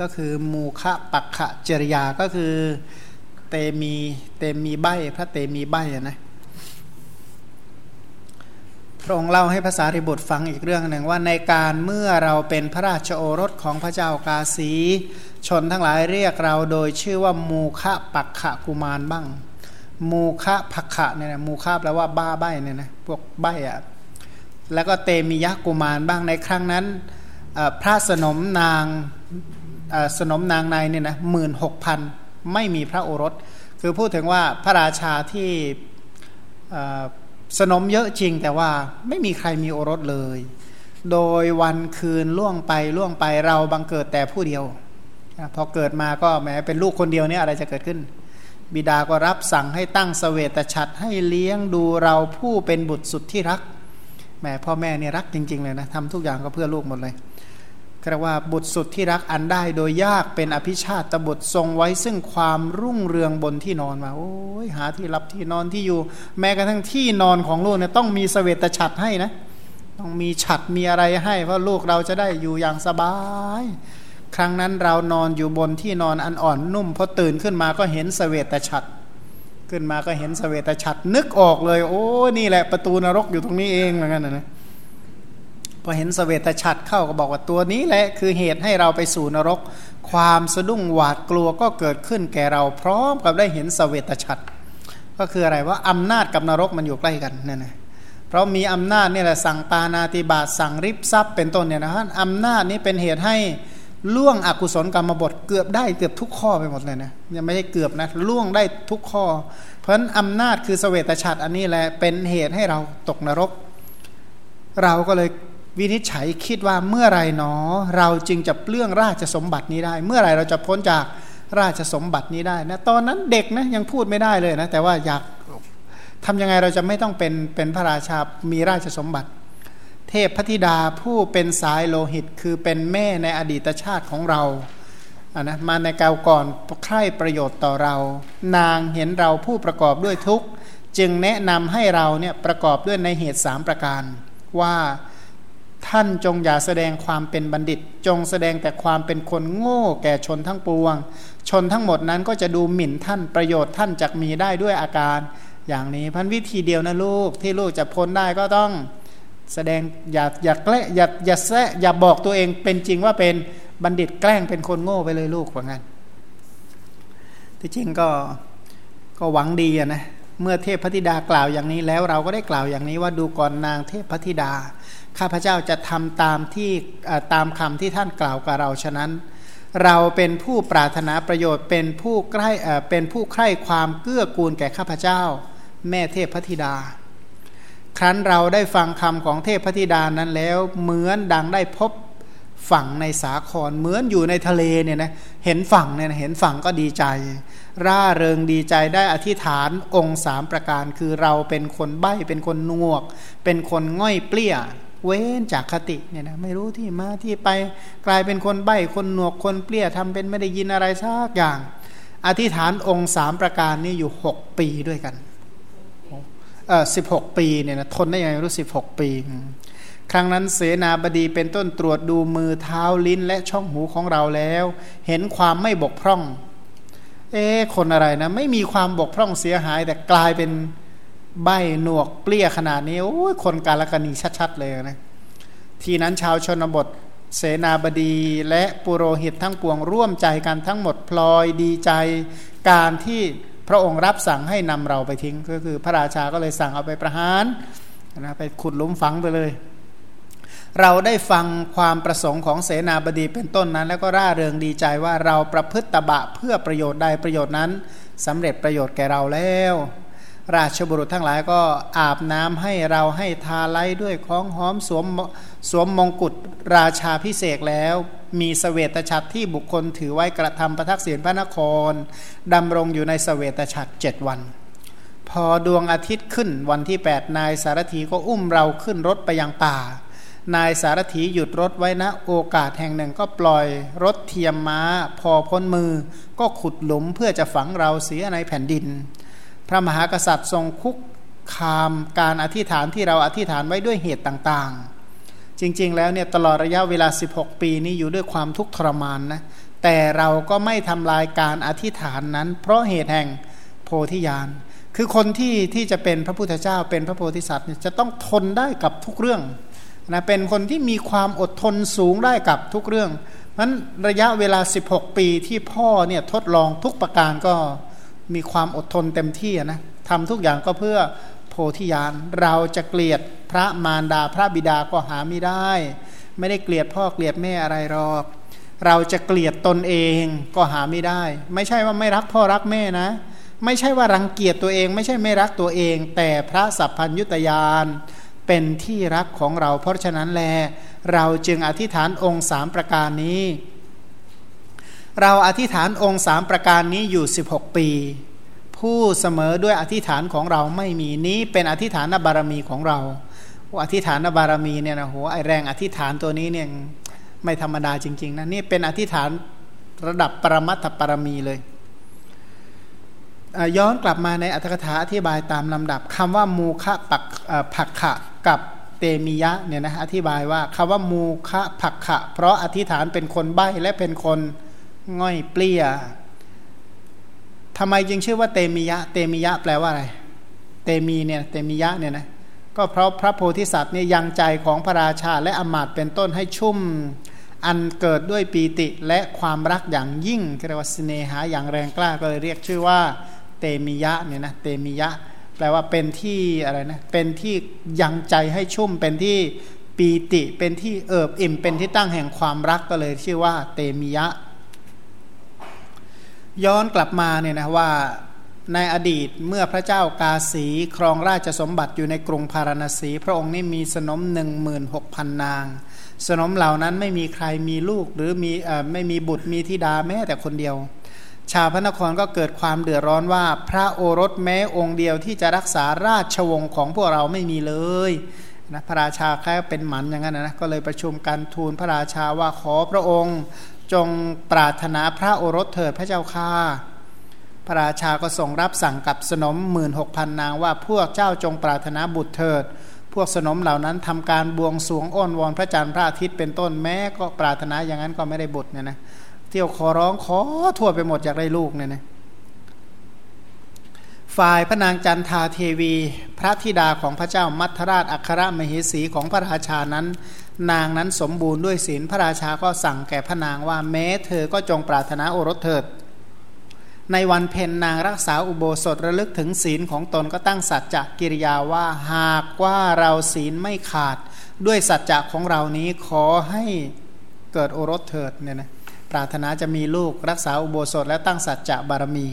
ก็คือมูคะปักขะจริยาก็คือเตมีเตมีใบพระเตมีใบนะพระองค์เล่าให้ภาษาริบุตรฟังอีกเรื่องหนึ่งว่าในการเมื่อเราเป็นพระราชโอรสของพระเจ้ากาสี ชนทั้งหลายเรียกเราโดยชื่อว่ามูคะปักขะกุมารบ้าง มูคะปักขะเนี่ยนะมูคะแปลว่าบ้าใบเนี่ยนะพวกใบอะ่ะแล้วก็เตมียะกุมารบ้างในครั้งนั้นพระสนมนาง สนมนางในเนี่ยนะหมื่นหกพันไม่มีพระโอรส คือพูดถึงว่าพระราชาที่สนมเยอะจริงแต่ว่าไม่มีใครมีโอรสเลย โดยวันคืนล่วงไปล่วงไปเราบังเกิดแต่ผู้เดียวพอเกิดมาก็แม้เป็นลูกคนเดียวนี่อะไรจะเกิดขึ้น บิดาก็รับสั่งให้ตั้งสเสวตฉัตรให้เลี้ยงดูเราผู้เป็นบุตรสุดที่รักแม่พ่อแม่เนี่ยรักจริง ๆ เลยนะทำทุกอย่างก็เพื่อลูกหมดเลย เรียกว่าบุตรสุดที่รักอันได้โดยยากเป็นอภิชาติบุตรทรงไว้ซึ่งความรุ่งเรืองบนที่นอนมาโอ้ยหาที่รับที่นอนที่อยู่ แม้กระทั่งที่นอนของลูกเนี่ยต้องมีสเสวตฉัตรให้นะต้องมีฉัตรมีอะไรให้ เพราะลูกเราจะได้อยู่อย่างสบาย ครั้งนั้นเรานอนอยู่บนที่นอนอันอ่อนนุ่มพอตื่นขึ้นมาก็เห็นสเสวตฉัตรขึ้นมาก็เห็นสเสวตฉัตรนึกออกเลย โอ้นี่แหละประตูนรกอยู่ตรงนี้เองเหมือนกันนะ อเห็นสเวตฉัตรเข้าก็บอกว่าตัวนี้แหละคือเหตุให้เราไปสู่นรก ความสะดุ้งหวาดกลัวก็เกิดขึ้นแก่เราพร้อมกับได้เห็นสเวตฉัตรก็คืออะไรว่าอำนาจกับนรกมันอยู่ใกล้กันนั่นนะเพราะมีอำนาจนี่แหละสั่งปานาติบาตสั่งริบทรัพย์เป็นต้นเนี่ยนะฮะอำนาจนี้เป็นเหตุให้ล่วงอกุศลกรรมบทเกือบได้เกือบทุกข้อไปหมดเลยนะยังไม่ใช่เกือบนะล่วงได้ทุกข้อ เพราะฉะนั้นอำนาจคือสเวตฉัตรอันนี้แหละเป็นเหตุให้เราตกนรก เราก็เลย วินิจฉัยคิดว่าเมื่อไรหนอ เราจึงจะเปลื้องราชสมบัตินี้ได้ เมื่อไรเราจะพ้นจากราชสมบัตินี้ได้นะตอนนั้นเด็กนะยังพูดไม่ได้เลยนะแต่ว่าอยากทำยังไงเราจะไม่ต้องเป็นเป็นพระราชา มีราชสมบัติ เทพพธิดาผู้เป็นสายโลหิต คือเป็นแม่ในอดีตชาติของเราอ่านะมาในกาวก่อนใคร่ประโยชน์ต่อเรา นางเห็นเราผู้ประกอบด้วยทุกจึงแนะนำให้เราเนี่ยประกอบด้วยในเหตุสามประการ ว่า ท่านจงอย่าแสดงความเป็นบัณฑิต จงแสดงแต่ความเป็นคนโง่แก่ชนทั้งปวง ชนทั้งหมดนั้นก็จะดูหมิ่นท่านประโยชน์ท่านจะมีได้ด้วยอาการ อย่างนี้พันวิธีเดียวนะลูกที่ลูกจะพ้นได้ก็ต้องแสดงอย่าอย่าแกล้อย่าอย่าแซะอย่าบอกตัวเองเป็นจริงว่าเป็นบัณฑิตแกล้งเป็นคนโง่ไปเลยลูกว่างั้นที่จริงก็ก็หวังดีนะเมื่อเทพพธิดากล่าวอย่างนี้แล้วเราก็ได้กล่าวอย่างนี้ว่าดูก่อนนางเทพพธิดา ข้าพเจ้าจะทำตามที่ตามคำที่ท่านกล่าวกับเราฉะนั้น เราเป็นผู้ปรารถนาประโยชน์เป็นผู้ใกล้เป็นผู้ใคร่ความเกื้อกูลแก่ข้าพเจ้า แม่เทพพธิดา ครั้นเราได้ฟังคำของเทพพธิดานั้นแล้วเหมือนดังได้พบฝั่งในสาครเหมือนอยู่ในทะเลเนี่ยนะเห็นฝั่งเนี่ยเห็นฝั่งก็ดีใจ ร่าเริงดีใจได้อธิษฐานองค์สามประการ คือเราเป็นคนใบ้เป็นคนนวก เป็นคนง่อยเปลี้ย เว้นจากคติเนี่ยนะไม่รู้ที่มาที่ไปกลายเป็นคนใบ้คนหนวกคนเปรี้ยทำเป็นไม่ได้ยินอะไรสักอย่าง อธิษฐานองค์สามประการนี้อยู่หกปีด้วยกันเออสิบหกปีเนี่ยนะทนได้ยังไงรู้สิบหกปี ครั้งนั้นเสนาบดีเป็นต้นตรวจดูมือเท้าลิ้นและช่องหูของเราแล้ว เห็นความไม่บกพร่อง เอ๊คนอะไรนะ ไม่มีความบกพร่องเสียหายแต่กลายเป็น ใบหนวกเปลี้ยขนาดนี้โอ้ยคนกาลกณีชัด ๆ เลยนะทีนั้นชาวชนบทเสนาบดีและปุโรหิตทั้งปวงร่วมใจกันทั้งหมดพลอยดีใจ การที่พระองค์รับสั่งให้นำเราไปทิ้ง ก็คือพระราชาก็เลยสั่งเอาไปประหารนะไปขุดลุมฝังไปเลย เราได้ฟังความประสงค์ของเสนาบดีเป็นต้นนั้น แล้วก็ร่าเริงดีใจว่าเราประพฤติตบะเพื่อประโยชน์ใดประโยชน์นั้นสำเร็จประโยชน์แก่เราแล้ว ราชบุรุษทั้งหลายก็อาบน้ำให้เราให้ทาไล้ด้วยของหอมสวมสวมมงกุฎราชาพิเศษแล้ว มีสเสวตฉัตรที่บุคคลถือไว้กระทำประทักษิณพระนครดำรงอยู่ในสเสวตฉัตรเจ็ดวัน พอดวงอาทิตย์ขึ้นวันที่ 8 นายสารถีก็อุ้มเราขึ้นรถไปยังป่า นายสารถีหยุดรถไว้นะโอกาสแห่งหนึ่งก็ปล่อยรถเทียมม้า พอพ้นมือก็ขุดหลุมเพื่อจะฝังเราเสียในแผ่นดิน พระมหากษัตริย์ทรงคุกคามการอธิษฐานที่เราอธิษฐานไว้ด้วยเหตุต่างๆ จริงๆ แล้วเนี่ยตลอดระยะเวลา 16 ปีนี้อยู่ด้วยความทุกข์ทรมานนะแต่เราก็ไม่ทำลายการอธิษฐานนั้น เพราะเหตุแห่งโพธิญาณคือคนที่ที่จะเป็นพระพุทธเจ้าเป็นพระโพธิสัตว์จะต้องทนได้กับทุกเรื่องนะเป็นคนที่มีความอดทนสูงได้กับทุกเรื่องนั้นระยะเวลา 16 ปีที่พ่อเนี่ยทดลองทุกประการก็ มีความอดทนเต็มที่นะทำทุกอย่างก็เพื่อโพธิญาณเราจะเกลียดพระมารดาพระบิดาก็หาไม่ได้ ไม่ได้เกลียดพ่อเกลียดแม่อะไรหรอก เราจะเกลียดตนเองก็หาไม่ได้ ไม่ใช่ว่าไม่รักพ่อรักแม่นะ ไม่ใช่ว่ารังเกียจตัวเอง ไม่ใช่ไม่รักตัวเอง แต่พระสัพพัญยุตยานเป็นที่รักของเรา เพราะฉะนั้นแล เราจึงอธิษฐานองค์สามประการนี้ เราอธิษฐานองค์สามประการนี้อยู่ 16 ปี ผู้เสมอด้วยอธิษฐานของเราไม่มีนี้เป็นอธิษฐานบารมีของเราอธิษฐานบารมีเนี่ยนะโหไอแรงอธิษฐานตัวนี้เนี่ยไม่ธรรมดาจริง ๆนะนี่เป็นอธิษฐานระดับปรมัตถปรมีเลยย้อนกลับมาในอัตถกถาอธิบายตามลำดับคำว่ามูคะปักผักขะกับเตมิยะเนี่ยนะอธิบายว่าคำว่ามูคะผักขะ เพราะอธิษฐานเป็นคนใบ้และเป็นคน ง่อยเปลี้ยทำไมจึงชื่อว่าเตมิยะ เตมิยะแปลว่าอะไร เตมีเนี่ยเตมิยะเนี่ยนะก็เพราะพระโพธิสัตว์เนี่ยยังใจของพระราชาและอมาตเป็นต้นให้ชุ่มอันเกิดด้วยปีติและความรักอย่างยิ่งเรียกว่าสเนหาอย่างแรงกล้าก็เลยเรียกชื่อว่าเตมิยะเนี่ยนะเตมิยะ แปลว่าเป็นที่อะไรนะเป็นที่ยังใจให้ชุ่มเป็นที่ปีติเป็นที่เอิบอิ่มเป็นที่ตั้งแห่งความรักก็เลยชื่อว่าเตมิยะ ย้อนกลับมาเนี่ยนะว่าในอดีตเมื่อพระเจ้ากาสีครองราชสมบัติอยู่ในกรุงพาราณสี พระองค์นี่มีสนมหนึ่งหมื่นหกพันนาง สนมเหล่านั้นไม่มีใครมีลูกหรือมีไม่มีบุตรมีธิดาแม้แต่คนเดียว ชาวพระนครก็เกิดความเดือดร้อนว่าพระโอรสแม้องค์เดียวที่จะรักษาราชวงศ์ของพวกเราไม่มีเลยนะพระราชาแค่เป็นหมันอย่างนั้นนะก็เลยประชุมกันทูลพระราชาว่าขอพระองค์ จงปรารถนาพระโอรสเถิดพระเจ้าค่าพระราชาก็ส่งรับสั่งกับสนมหมื่นหกพันนางว่าพวกเจ้าจงปรารถนาบุตรเถิด พวกสนมเหล่านั้นทำการบวงสวงอ้อนวอนพระจันทร์พระอาทิตย์เป็นต้นแม้ก็ปรารถนาอย่างนั้นก็ไม่ได้บุตรเนี่ยนะเที่ยวขอร้องขอทั่วไปหมดอยากได้ลูกเนี่ยนะฝ่ายพระนางจันทาเทวี พระธิดาของพระเจ้ามัทราชอัครมเหสีของพระราชานั้น นางนั้นสมบูรณ์ด้วยศีลพระราชาก็สั่งแก่พระนางว่าแม้เธอก็จงปรารถนาโอรสเถิด ในวันเพ็ญนางรักษาอุโบสถระลึกถึงศีลของตนก็ตั้งสัจจะกิริยาว่าหากว่าเราศีลไม่ขาด ด้วยสัจจะของเรานี้ขอให้เกิดโอรสเถิดเนี่ยนะปรารถนาจะมีลูกรักษาอุโบสถและตั้งสัจจะบารมี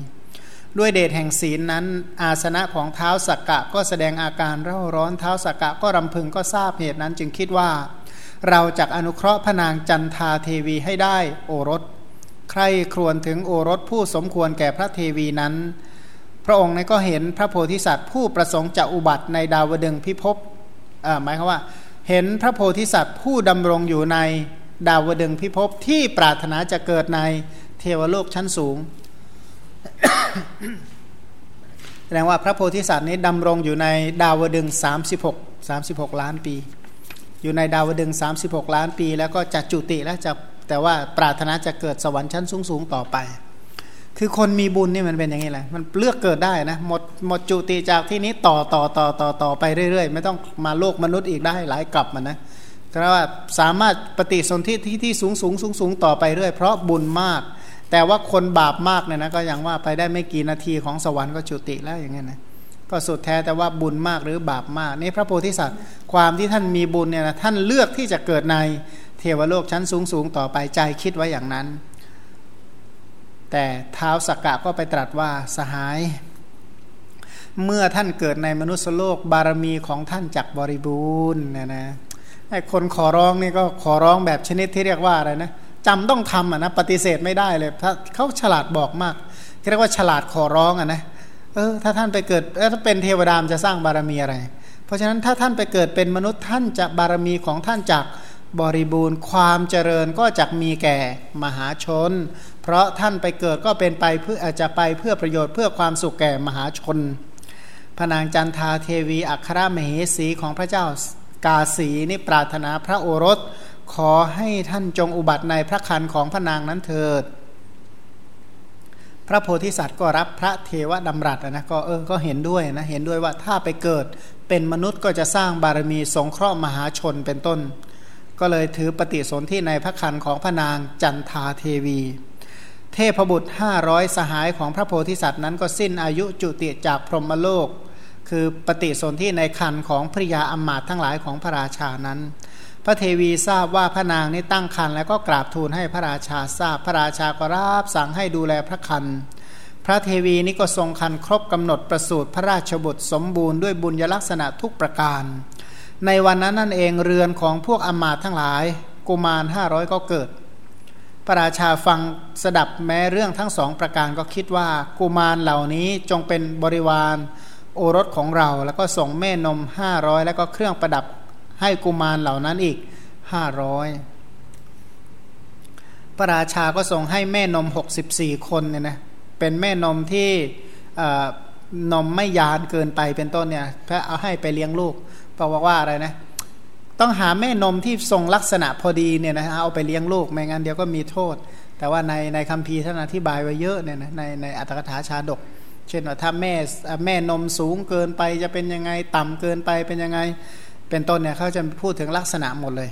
ด้วยเดชแห่งศีลนั้น อาสนะของเท้าสักกะก็แสดงอาการเร่าร้อนเท้าสักกะก็รำพึงก็ทราบเหตุนั้นจึงคิดว่า เราจะอนุเคราะห์พนางจันทาเทวีให้ได้โอรส ใครครวญถึงโอรสผู้สมควรแก่พระเทวีนั้น พระองค์นั้นก็เห็นพระโพธิสัตว์ผู้ประสงค์จะอุบัติในดาวดึงพิภพหมายความว่า เห็นพระโพธิสัตว์ผู้ดำรงอยู่ในดาวดึงพิภพที่ปรารถนาจะเกิดในเทวโลกชั้นสูงแสดงว่าพระโพธิสัตว์นี้ดำรงอยู่ในดาวดึง36 36 ล้านปี อยู่ในดาวดึง 36 ล้านปี แล้วก็จะจุติแล้วจะแต่ว่าปรารถนาจะเกิดสวรรค์ชั้นสูงๆต่อไป คือคนมีบุญนี่มันเป็นอย่างนี้แหละ มันเลือกเกิดได้นะหมดหมดจุติจากที่นี้ต่อต่อต่อต่อต่อไปเรื่อยๆ ไม่ต้องมาโลกมนุษย์อีกได้หลายกลับมันนะแปลว่าสามารถปฏิสนธิที่ที่สูงสูงสูงสูงต่อไปเรื่อย เพราะบุญมาก แต่ว่าคนบาปมากเนี่ยนะก็ย่างว่าไปได้ไม่กี่นาทีของสวรรค์ก็จุติแล้วอย่างเงี้ยนะ ก็สุดแท้แต่ว่าบุญมากหรือบาปมากนี่พระโพธิสัตว์ความที่ท่านมีบุญเนี่ยนะท่านเลือกที่จะเกิดในเทวโลกชั้นสูงสูงต่อไปใจคิดไว้อย่างนั้น แต่เท้าสกกะก็ไปตรัสว่าสหาย เมื่อท่านเกิดในมนุษยโลกบารมีของท่านจักบริบูรณ์เนี่ยนะไอ้คนขอร้องนี่ก็ขอร้องแบบชนิดที่เรียกว่าอะไรนะจำต้องทำอะนะปฏิเสธไม่ได้เลยเขาฉลาดบอกมากเรียกว่าฉลาดขอร้องอะนะเเออถ้าท่านไปเกิดถ้าเป็นเทวดามจะสร้างบารมีอะไร เพราะฉะนั้นถ้าท่านไปเกิดเป็นมนุษย์ท่านจะบารมีของท่านจากบริบูรณ์ความเจริญก็จะมีแก่มหาชน เพราะท่านไปเกิดก็เป็นไปเพื่ออาจจะไปเพื่อประโยชน์เพื่อความสุขแก่มหาชน พนางจันทาเทวี อัครมเหสีของพระเจ้ากาสีนี่ปรารถนาพระโอรส ขอให้ท่านจงอุบัติในพระคันของพระนางนั้นเถิด พระโพธิสัตว์ก็รับพระเทวดำรัสนะก็เออก็เห็นด้วยนะเห็นด้วยว่าถ้าไปเกิดเป็นมนุษย์ก็จะสร้างบารมีสงเคราะห์มหาชนเป็นต้น ก็เลยถือปฏิสนธิในพระคันของพระนางจันทาเทวี เทพบุตร 500 สหายของพระโพธิสัตว์นั้นก็สิ้นอายุจุติจากพรหมโลก คือปฏิสนธิในคันของภริยาอมาตทั้งหลายของพระราชานั้น พระเทวีทราบว่าพระนางนี้ตั้งครรภ์แล้วก็กราบทูลให้พระราชาทราบพระราชาก็ราบสั่งให้ดูแลพระคันพระเทวีนี้ก็ทรงคันครบกำหนดประสูติพระราชบุตรสมบูรณ์ด้วยบุญยลักษณะทุกประการ ในวันนั้นนั่นเองเรือนของพวกอมาตทั้งหลาย กุมารห้าร้อยก็เกิด พระราชาฟังสดับแม้เรื่องทั้งสองประการก็คิดว่ากุมารเหล่านี้จงเป็นบริวารโอรสของเรา แล้วก็ส่งแม่นมห้าร้อยแล้วก็เครื่องประดับ ให้กุมารเหล่านั้นอีกห้าร้อยพระราชาก็ส่งให้แม่นมหกสิบสี่คนเนี่ยนะเป็นแม่นมที่นมไม่ยานเกินไปเป็นต้นเนี่ยพระเอาให้ไปเลี้ยงลูกบอกว่าอะไรนะต้องหาแม่นมที่ทรงลักษณะพอดีเนี่ยนะเอาไปเลี้ยงลูกไม่งั้นเดี๋ยวก็มีโทษ แต่ว่าในในคัมภีร์ท่านอธิบายไว้เยอะเนี่ยนะในในอัตถกถาชาดก เช่นว่าถ้าแม่แม่นมสูงเกินไปจะเป็นยังไงต่ำเกินไปเป็นยังไง เป็นต้นเนี่ยเขาจะพูดถึงลักษณะหมดเลย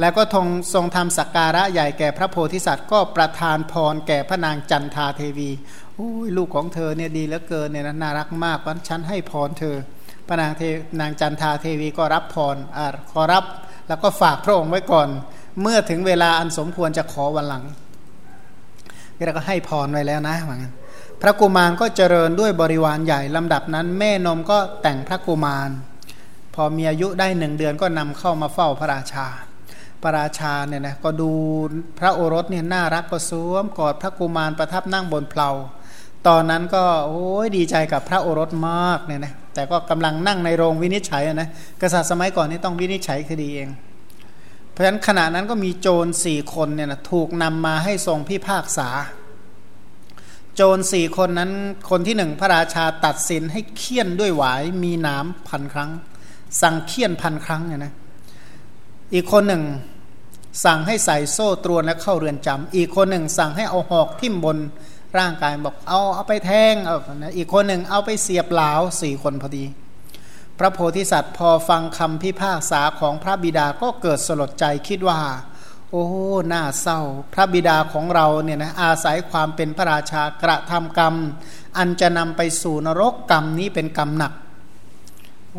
แล้วก็ทงทรงทำสักการะใหญ่แก่พระโพธิสัตว์ ก็ประทานพรแก่พระนางจันทาเทวีโอ้ยลูกของเธอเนี่ยดีเหลือเกินเนี่ยนะน่ารักมากวันฉันให้พรเธอ พระนางเทนางจันทาเทวีก็รับพรอ่าขอรับ แล้วก็ฝากพระองค์ไว้ก่อน เมื่อถึงเวลาอันสมควรจะขอวันหลังเราก็ให้พรไว้แล้วนะเหมือนกันพระกุมารก็เจริญด้วยบริวารใหญ่ลำดับนั้น แม่นมก็แต่งพระกุมาร พอมีอายุได้หนึ่งเดือนก็นำเข้ามาเฝ้าพระราชา พระราชาเนี่ยนะก็ดูพระโอรสเนี่ยน่ารักก็สวมกอดพระกุมารประทับนั่งบนเพลาตอนนั้นก็โอ้ยดีใจกับพระโอรสมากเนี่ยนะแต่ก็กำลังนั่งในโรงวินิจฉัยนะกษัตริย์สมัยก่อนนี่ต้องวินิจฉัยคดีเอง เพราะฉะนั้นขณะนั้นก็มีโจรสี่คนเนี่ยนะถูกนำมาให้ทรงพิพากษา โจรสี่คนนั้นคนที่หนึ่งพระราชาตัดสินให้เคี่ยนด้วยหวายมีน้ำพันครั้ง สั่งเคี่ยนพันครั้งเนี่ยนะอีกคนหนึ่ง สั่งให้ใส่โซ่ตรวนและเข้าเรือนจำอีกคนหนึ่ง สั่งให้เอาหอกทิ่มบนร่างกายบอกเอาเอาไปแทงเอานะอีกคนหนึ่งเอาไปเสียบเหลาสี่คนพอดี พระโพธิสัตว์พอฟังคำพิพากษาของพระบิดาก็เกิดสลดใจคิดว่า โอ้หน้าเศร้า พระบิดาของเราเนี่ยนะอาศัยความเป็นพระราชากระทำกรรม อันจะนำไปสู่นรกกรรมนี้เป็นกรรมหนัก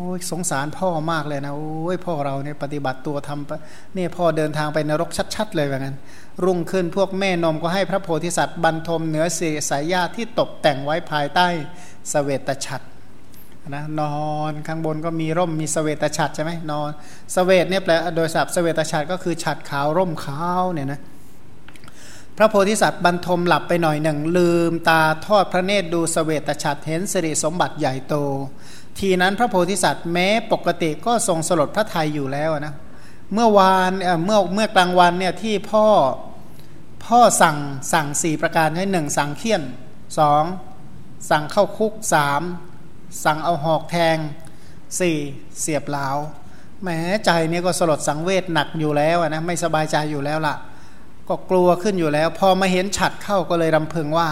โอ้ยสงสารพ่อมากเลยนะโอ้ยพ่อเราเนี่ยปฏิบัติตัวทำเนี่ยพ่อเดินทางไปนรกชัด ๆ เลยแบบนั้น รุ่งขึ้นพวกแม่นมก็ให้พระโพธิสัตว์บรรทมเหนือเสียสายญาติที่ตกแต่งไว้ภายใต้สเวตฉัตรนะนอนข้างบนก็มีร่มมีสเวตฉัตรใช่ไหมนอนสเวตเนี่ยแปลโดยศัพท์สเวตฉัตรก็คือฉัตรขาวร่มขาวเนี่ยนะพระโพธิสัตว์บรรทมหลับไปหน่อยหนึ่งลืมตาทอดพระเนตรดูสเวตฉัตรเห็นสิริสมบัติใหญ่โต ทีนั้นพระโพธิสัตว์แม้ปกติก็ทรงสลดพระทัยอยู่แล้วนะเมื่อวานเมื่อเมื่อกลางวันเนี่ยที่พ่อพ่อสั่งสั่งสี่ประการให้หนึ่งสั่งเคี่ยนสองสั่งเข้าคุกสามสั่งเอาหอกแทงสี่เสียบเหลาแม้ใจเนี่ยก็สลดสังเวชหนักอยู่แล้วนะไม่สบายใจอยู่แล้วละ่ะ ก็กลัวขึ้นอยู่แล้ว พอมาเห็นฉัดเข้าก็เลยรำพึงว่า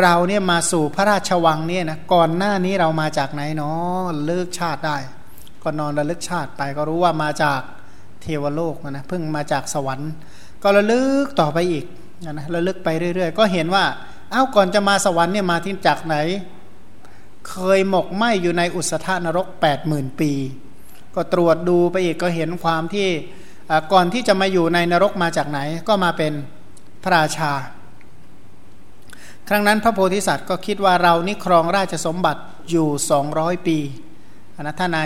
เราเนี่ยมาสู่พระราชวังเนี่ยนะก่อนหน้านี้เรามาจากไหนเนาะเลิกชาติได้ ก็นอนระลึกชาติไปก็รู้ว่ามาจากเทวโลกนะเพิ่งมาจากสวรรค์ ก็ระลึกต่อไปอีกนะระลึกไปเรื่อย ๆ ก็เห็นว่าเอ้าก่อนจะมาสวรรค์เนี่ยมาที่จากไหน เคยหมกไหมอยู่ในอุสธานรก 8 0,000 ปี ก็ตรวจดูไปอีกก็เห็นความที่ก่อนที่จะมาอยู่ในนรกมาจากไหน ก็มาเป็นพระราชา ครั้งนั้นพระโพธิสัตว์ก็คิดว่าเรานี่ครองราชสมบัติอยู่ 200 ปีนะถ้าใน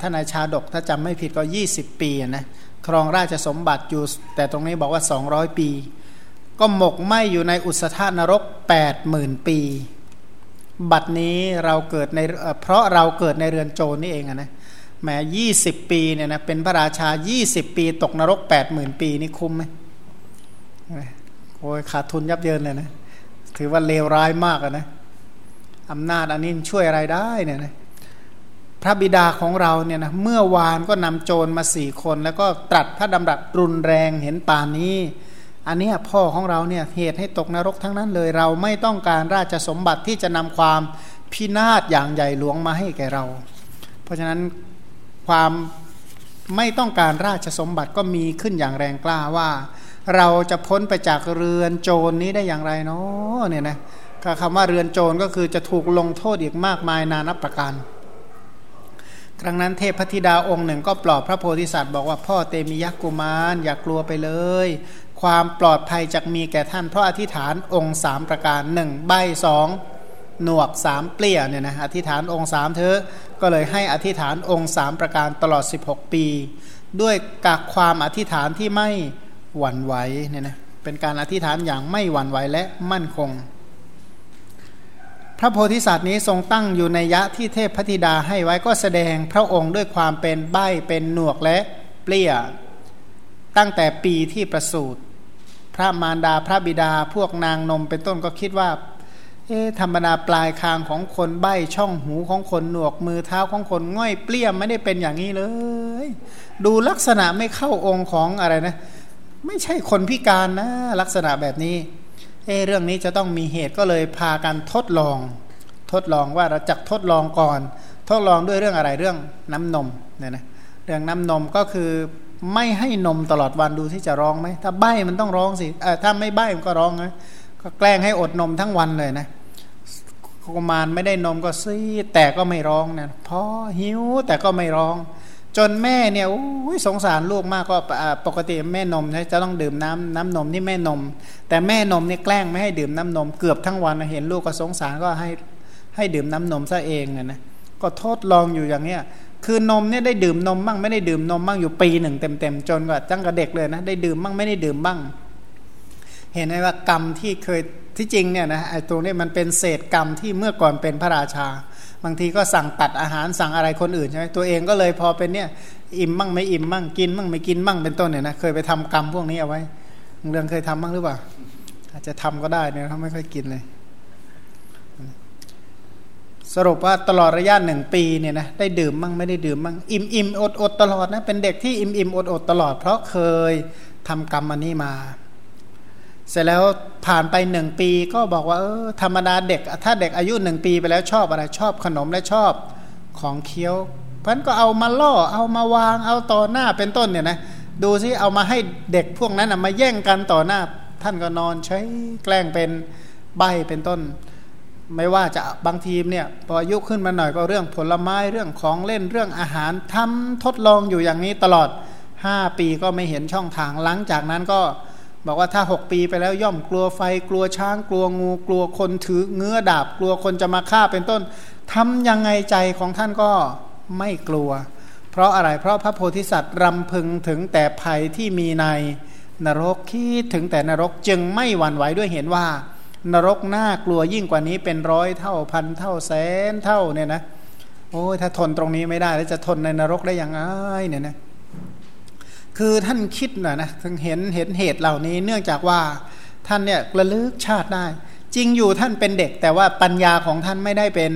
ถ้าในชาดกถ้าจำไม่ผิดก็ 20 ปีนะครองราชสมบัติอยู่ แต่ตรงนี้บอกว่า 200 ปี ก็หมกไหมอยู่ในอุสธานรก 80,000 ปี บัดนี้เราเกิดในเพราะเราเกิดในเรือนโจรนี่เองนะแม้ยี่สิบปีเนี่ยนะเป็นพระราชา 20 ปีตกนรก 80,000 ปีนี่คุ้มไหม โอ้ยขาดทุนยับเยินเลยนะถือว่าเลวร้ายมากนะอำนาจอันนี้ช่วยอะไรได้เนี่ยนะพระบิดาของเราเนี่ยนะเมื่อวานก็นำโจรมาสี่คน แล้วก็ตรัสพระดำรัสรุนแรงเห็นป่านนี้ อันนี้พ่อของเราเนี่ยเหตุให้ตกนรกทั้งนั้นเลย เราไม่ต้องการราชสมบัติที่จะนำความพินาศอย่างใหญ่หลวงมาให้แก่เรา เพราะฉะนั้นความไม่ต้องการราชสมบัติก็มีขึ้นอย่างแรงกล้าว่า เราจะพ้นไปจากเรือนโจรนี้ได้อย่างไรเนาะเนี่ยนะคำว่าเรือนโจรก็คือจะถูกลงโทษอีกมากมายนานับประการ ครั้งนั้นเทพพธิดาองค์หนึ่งก็ปลอบพระโพธิสัตว์บอกว่าพ่อเตมียักกุมารอย่ากลัวไปเลย ความปลอดภัยจะมีแก่ท่านเพราะอธิษฐานองค์สามประการหนึ่งใบสองหนวกสามเปลี่ยเนี่ยนะอธิษฐานองค์สามเธอก็เลยให้อธิษฐานองค์สามประการตลอด 16 ปี ด้วยกากความอธิษฐานที่ไม่ หวั่นไหวเนี่ยนะเป็นการอธิษฐานอย่างไม่หวั่นไหวและมั่นคง พระโพธิสัตว์นี้ทรงตั้งอยู่ในยะที่เทพพธิดาให้ไว้ก็แสดงพระองค์ด้วยความเป็นใบ้เป็นหนวกและเปลี่ย ตั้งแต่ปีที่ประสูติพระมารดาพระบิดาพวกนางนมเป็นต้นก็คิดว่าเอ๊ธรรมดาปลายคางของคนใบ้ช่องหูของคนหนวกมือเท้าของคนง่อยเปลี่ยมไม่ได้เป็นอย่างนี้เลย ดูลักษณะไม่เข้าองค์ของอะไรนะ ไม่ใช่คนพิการนะลักษณะแบบนี้เอเรื่องนี้จะต้องมีเหตุก็เลยพากันทดลอง ทดลองว่าเราจะทดลองก่อน ทดลองด้วยเรื่องอะไรเรื่องน้ำนมเนี่ยนะเรื่องน้ำนมก็คือไม่ให้นมตลอดวันดูที่จะร้องไหมถ้าใบ้มันต้องร้องสิเออถ้าไม่ใบ้มันก็ร้องนะก็แกล้งให้อดนมทั้งวันเลยนะกุมารไม่ได้นมก็ซีแต่ก็ไม่ร้องนะพอหิวแต่ก็ไม่ร้อง จนแม่เนี่ยสงสารลูกมากก็ปกติแม่นมจะต้องดื่มน้ำน้ำนมที่แม่นม แต่แม่นมนี่แกล้งไม่ให้ดื่มน้ำนมเกือบทั้งวันเห็นลูกก็สงสารก็ให้ให้ดื่มน้ำนมซะเองนะก็ทดลองอยู่อย่างเนี้ยคือนมเนี่ยได้ดื่มนมบ้างไม่ได้ดื่มนมบ้างอยู่ปีหนึ่งเต็มๆจนกว่าตั้งแต่เด็กเลยนะได้ดื่มบ้างไม่ได้ดื่มบ้าง เห็นไหมว่ากรรมที่เคยที่จริงเนี่ยนะไอ้ตรงนี้มันเป็นเศษกรรมที่เมื่อก่อนเป็นพระราชา บางทีก็สั่งตัดอาหารสั่งอะไรคนอื่นใช่ไหมตัวเองก็เลยพอเป็นเนี่ยอิ่มมั่งไม่อิ่มมั่งกินมั่งไม่กินมั่งเป็นต้นเนี่ยนะเคยไปทำกรรมพวกนี้เอาไว้เรื่องเคยทำบ้างหรือเปล่าอาจจะทำก็ได้เนี่ยเขาไม่ค่อยกินเลย สรุปว่าตลอดระยะหนึ่งปีเนี่ยนะได้ดื่มมั่งไม่ได้ดื่มมั่งอิ่มอิ่มอดอดตลอดนะเป็นเด็กที่อิ่มอิ่มอดอดตลอด เพราะเคยทำกรรมอันนี้มา เสร็จแล้วผ่านไปหนึ่งปีก็บอกว่าเออธรรมดาเด็ก ถ้าเด็กอายุหนึ่งปีไปแล้วชอบอะไรชอบขนมและชอบของเคี้ยวเพราะนั้นก็เอามาล่อเอามาวางเอาต่อหน้าเป็นต้นเนี่ยนะดูซิเอามาให้เด็กพวกนั้นมาแย่งกันต่อหน้า ท่านก็นอนใช้แกล้งเป็นใบเป็นต้น ไม่ว่าจะบางทีเนี่ยพออายุขึ้นมาหน่อยก็เรื่องผลไม้เรื่องของเล่นเรื่องอาหารทำทดลองอยู่อย่างนี้ตลอด 5 ปีก็ไม่เห็นช่องทางหลังจากนั้นก็ บอกว่าถ้าหกปีไปแล้วย่อมกลัวไฟกลัวช้างกลัวงู กลัวคนถือเงื้อดาบ กลัวคนจะมาฆ่าเป็นต้นทำยังไงใจของท่านก็ไม่กลัว เพราะอะไรเพราะพระโพธิสัตว์รำพึงถึงแต่ภัยที่มีในนรกคิดถึงแต่นรกจึงไม่หวั่นไหวด้วยเห็นว่า นรกน่ากลัวยิ่งกว่านี้เป็นร้อยเท่าพันเท่าแสนเท่าเนี่ยนะโอ้ยถ้าทนตรงนี้ไม่ได้แล้วจะทนในนรกได้ย่างไรเนี่ยนะ คือท่านคิดน่อยนะถึงเห็นเห็นเหตุเหล่านี้ เนื่องจากว่าท่านเนี่ยระลึกชาติได้ จริงอยู่ท่านเป็นเด็ก แต่ว่าปัญญาของท่านไม่ได้เป็น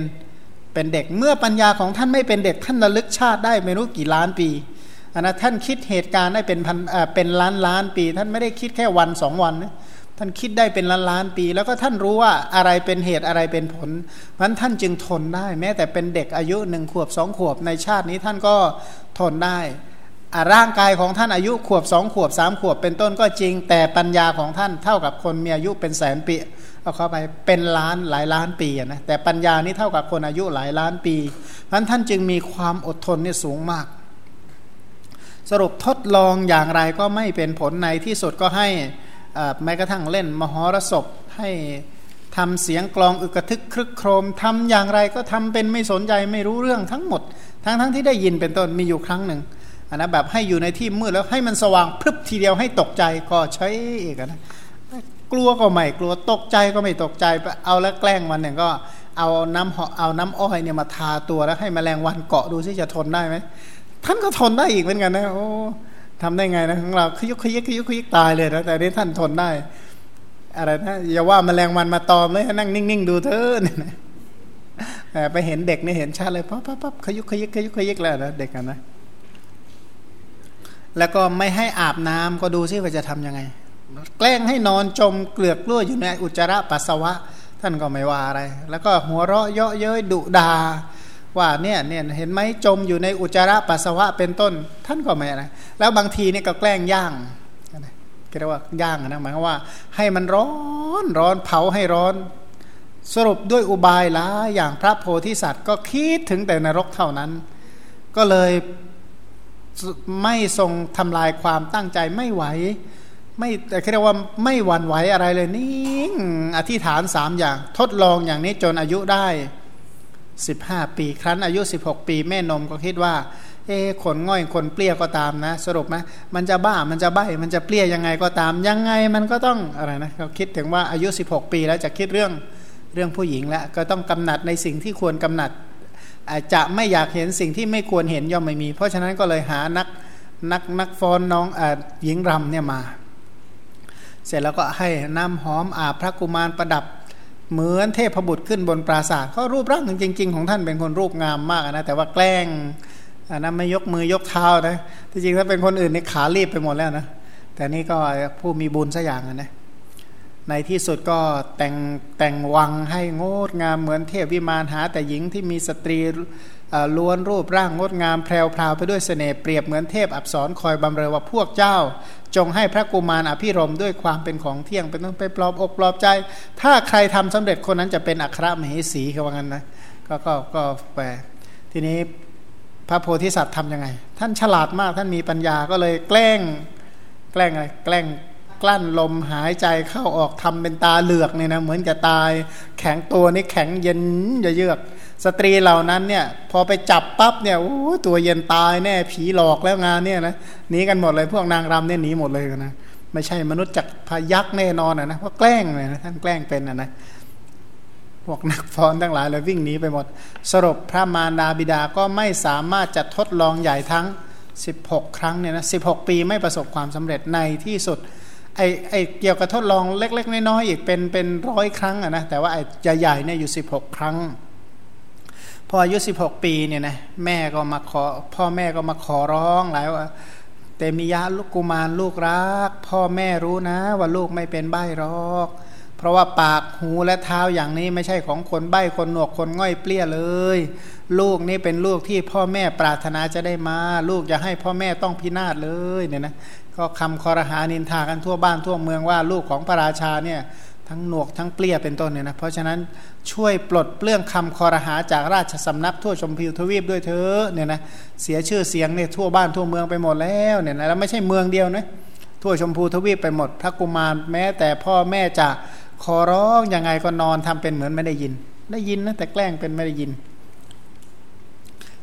เป็นเด็ก เมื่อปัญญาของท่านไม่เป็นเด็ก ท่านระลึกชาติได้ไม่รู้กี่ล้านปีอันนะท่านคิดเหตุการณ์ได้เป็นพันเป็นล้านล้านปี ท่านไม่ได้คิดแค่วันสองวันนะท่านคิดได้เป็นล้านล้านปี แล้วก็ท่านรู้ว่าอะไรเป็นเหตุอะไรเป็นผลเพราะท่านจึงทนได้ แม้แต่เป็นเด็กอายุหนึ่งขวบสองขวบในชาตินี้ท่านก็ทนได้ ร่างกายของท่านอายุขวบสองขวบสามขวบเป็นต้นก็จริง แต่ปัญญาของท่านเท่ากับคนมีอายุเป็นแสนปีเอาเข้าไปเป็นล้านหลายล้านปีนะแต่ปัญญานี้เท่ากับคนอายุหลายล้านปีเพราะท่านจึงมีความอดทนนี่สูงมาก สรุปทดลองอย่างไรก็ไม่เป็นผลในที่สุดก็ให้แม้กระทั่งเล่นมหรสพให้ทำเสียงกลองอึกระทึกครึกโครมทำอย่างไรก็ทำเป็นไม่สนใจไม่รู้เรื่องทั้งหมด ทั้งทั้งที่ได้ยินเป็นต้นมีอยู่ครั้งหนึ่ง นนะแบบให้อยู่ในที่มืดแล้วให้มันสว่างพรึบทีเดียวให้ตกใจก็ใช้เอกนะกลัวก็ไม่กลัวตกใจก็ไม่ตกใจเอาแล้วแกล้งมันเนี่ยก็เอาน้ำเอาน้ำอ้อยเนี่ยมาทาตัวแล้วให้มแมลงวันเกาะดูซิจะทนได้ไหมท่านก็ทนได้อีกเหมือนกันนะโอ้ทำได้ไงนะของเราขยุกขยิกขยุกขยิกตายเลยนะแต่นี้ท่านทนได้อะไรนะอย่าว่าแมลงวันมาตอมเลยนั่งนิ่งๆดูเถอไปเห็นเด็กเนี่ยเห็นชัดเลยปั๊บปั๊บปั๊บขยุกขยิกขยุกขยิกแล้วนะเด็กกันนะ แล้วก็ไม่ให้อาบน้ำก็ดูซิว่าจะทํำยังไง แกล้งให้นอนจมเกลือกกล้วอยู่ในอุจจาระปัสสาวะ ท่านก็ไม่ว่าอะไร แล้วก็หัวเราะเยาะเย้ยดุดาว่าเนี่ยเนี่ยเห็นไหมจมอยู่ในอุจจาระปัสสาวะเป็นต้น ท่านก็ไม่อะไรแล้วบางทีเนี่ยก็แกล้งย่างเรียกว่าย่างนะหมายว่า ให้มันร้อนร้อนเผาให้ร้อน สรุปด้วยอุบายละอย่างพระโพธิสัตว์ก็คิดถึงแต่นรกเท่านั้น ก็เลย ไม่ทรงทำลายความตั้งใจไม่ไหว ไม่แต่เรียกว่าไม่หวั่นไหวอะไรเลยนิ่งอธิษฐานสามอย่าง ทดลองอย่างนี้จนอายุได้ 15 ปีครั้นอายุ 16 ปีแม่นมก็คิดว่า เอ๊ขนง่อยขนเปรี้ยก็ตามนะ สรุปไหมมันจะบ้ามันจะใบ้มันจะเปรี้ยยังไงก็ตาม ยังไงมันก็ต้องอะไรนะเขาคิดถึงว่าอายุ 16 ปีแล้วจะคิดเรื่องเรื่องผู้หญิงแล้วก็ต้องกำหนัดในสิ่งที่ควรกำหนัด จะไม่อยากเห็นสิ่งที่ไม่ควรเห็นย่อมไม่มี เพราะฉะนั้นก็เลยหานักนักนักฟ้อนน้องอหญิงรำเนี่ยมา เสร็จแล้วก็ให้น้ำหอมอาบพระกุมารประดับเหมือนเทพบุตรขึ้นบนปราสาทเขารูปร่างจริง ๆ ของท่านเป็นคนรูปงามมากนะแต่ว่าแกล้งอันนั้นไม่ยกมือยกเท้านะที่จริงถ้าเป็นคนอื่นนี่ขารีบไปหมดแล้วนะแต่นี่ก็ผู้มีบุญสักอย่างนะ ในที่สุดก็แต่งแต่งวังให้งดงามเหมือนเทพวิมานหา แต่หญิงที่มีสตรีล้วนรูปร่างงดงามแพรวพราวไปด้วยเสน่ห์เปรียบเหมือนเทพอับสรคอยบำเรอว่าพวกเจ้า จงให้พระกุมารอภิรมด้วยความเป็นของเที่ยงเป็นต้องไปปลอบอกปลอบใจ ถ้าใครทำสำเร็จคนนั้นจะเป็นอัครมเหสีเขาว่างั้นนะก็ก็ก็แปลทีนี้พระโพธิสัตว์ทํำยังไง ท่านฉลาดมากท่านมีปัญญาก็เลยแกล้งแกล้งอะไรแกล้ง กลั้นลมหายใจเข้าออกทำเป็นตาเหลือกเนี่ยนะเหมือนจะตายแข็งตัวนี่แข็งเย็นจะเยือก สตรีเหล่านั้นเนี่ยพอไปจับปั๊บเนี่ยโอ้ตัวเย็นตายแน่ผีหลอกแล้วงานเนี่ยนะหนีกันหมดเลยพวกนางรำเนี่ยหนีหมดเลยนะไม่ใช่มนุษย์จักพยักแน่นอนนะเพราะแกล้งเลยนะท่านแกล้งเป็นนะนะพวกนักฟ้อนทั้งหลายเลยวิ่งหนีไปหมด สรุปพระมารดาบิดาก็ไม่สามารถจะทดลองใหญ่ทั้ง 16 ครั้งเนี่ยนะสิปีไม่ประสบความสำเร็จในที่สุด ไอไอเกี่ยวกับทดลองเล็ก ๆ น้อยๆอีกเป็นเป็นร้อยครั้งอะนะแต่ว่าไอใหญ่ๆเนี่ยอยู่ 16 ครั้ง พออายุ 16 ปีเนี่ยนะแม่ก็มาขอพ่อแม่ก็มาขอร้องหลายว่าเตมียะลูกกุมารลูกรัก พ่อแม่รู้นะ ว่าลูกไม่เป็นใบ้หรอก เพราะว่าปากหูและเท้าอย่างนี้ไม่ใช่ของคนใบ้คนหนวกคนง่อยเปลี้ยเลย ลูกนี่เป็นลูกที่พ่อแม่ปรารถนาจะได้มา ลูกจะให้พ่อแม่ต้องพินาศเลยเนี่ยนะ ก็คำคอรหานินทากันทั่วบ้านทั่วเมืองว่าลูกของพระราชาเนี่ยทั้งหนวกทั้งเปลี้ยเป็นต้นเนี่ยนะเพราะฉะนั้นช่วยปลดเปลื้องคำคอรหาจากราชสำนักทั่วชมพูทวีปด้วยเถอะเนี่ยนะเสียชื่อเสียงเนี่ยทั่วบ้านทั่วเมืองไปหมดแล้วเนี่ยนะแล้วไม่ใช่เมืองเดียวนะทั่วชมพูทวีปไปหมดพระกุมารแม้แต่พ่อแม่จะขอร้องยังไงก็นอนทำเป็นเหมือนไม่ได้ยิน ได้ยินนะแต่แกล้งเป็นไม่ได้ยิน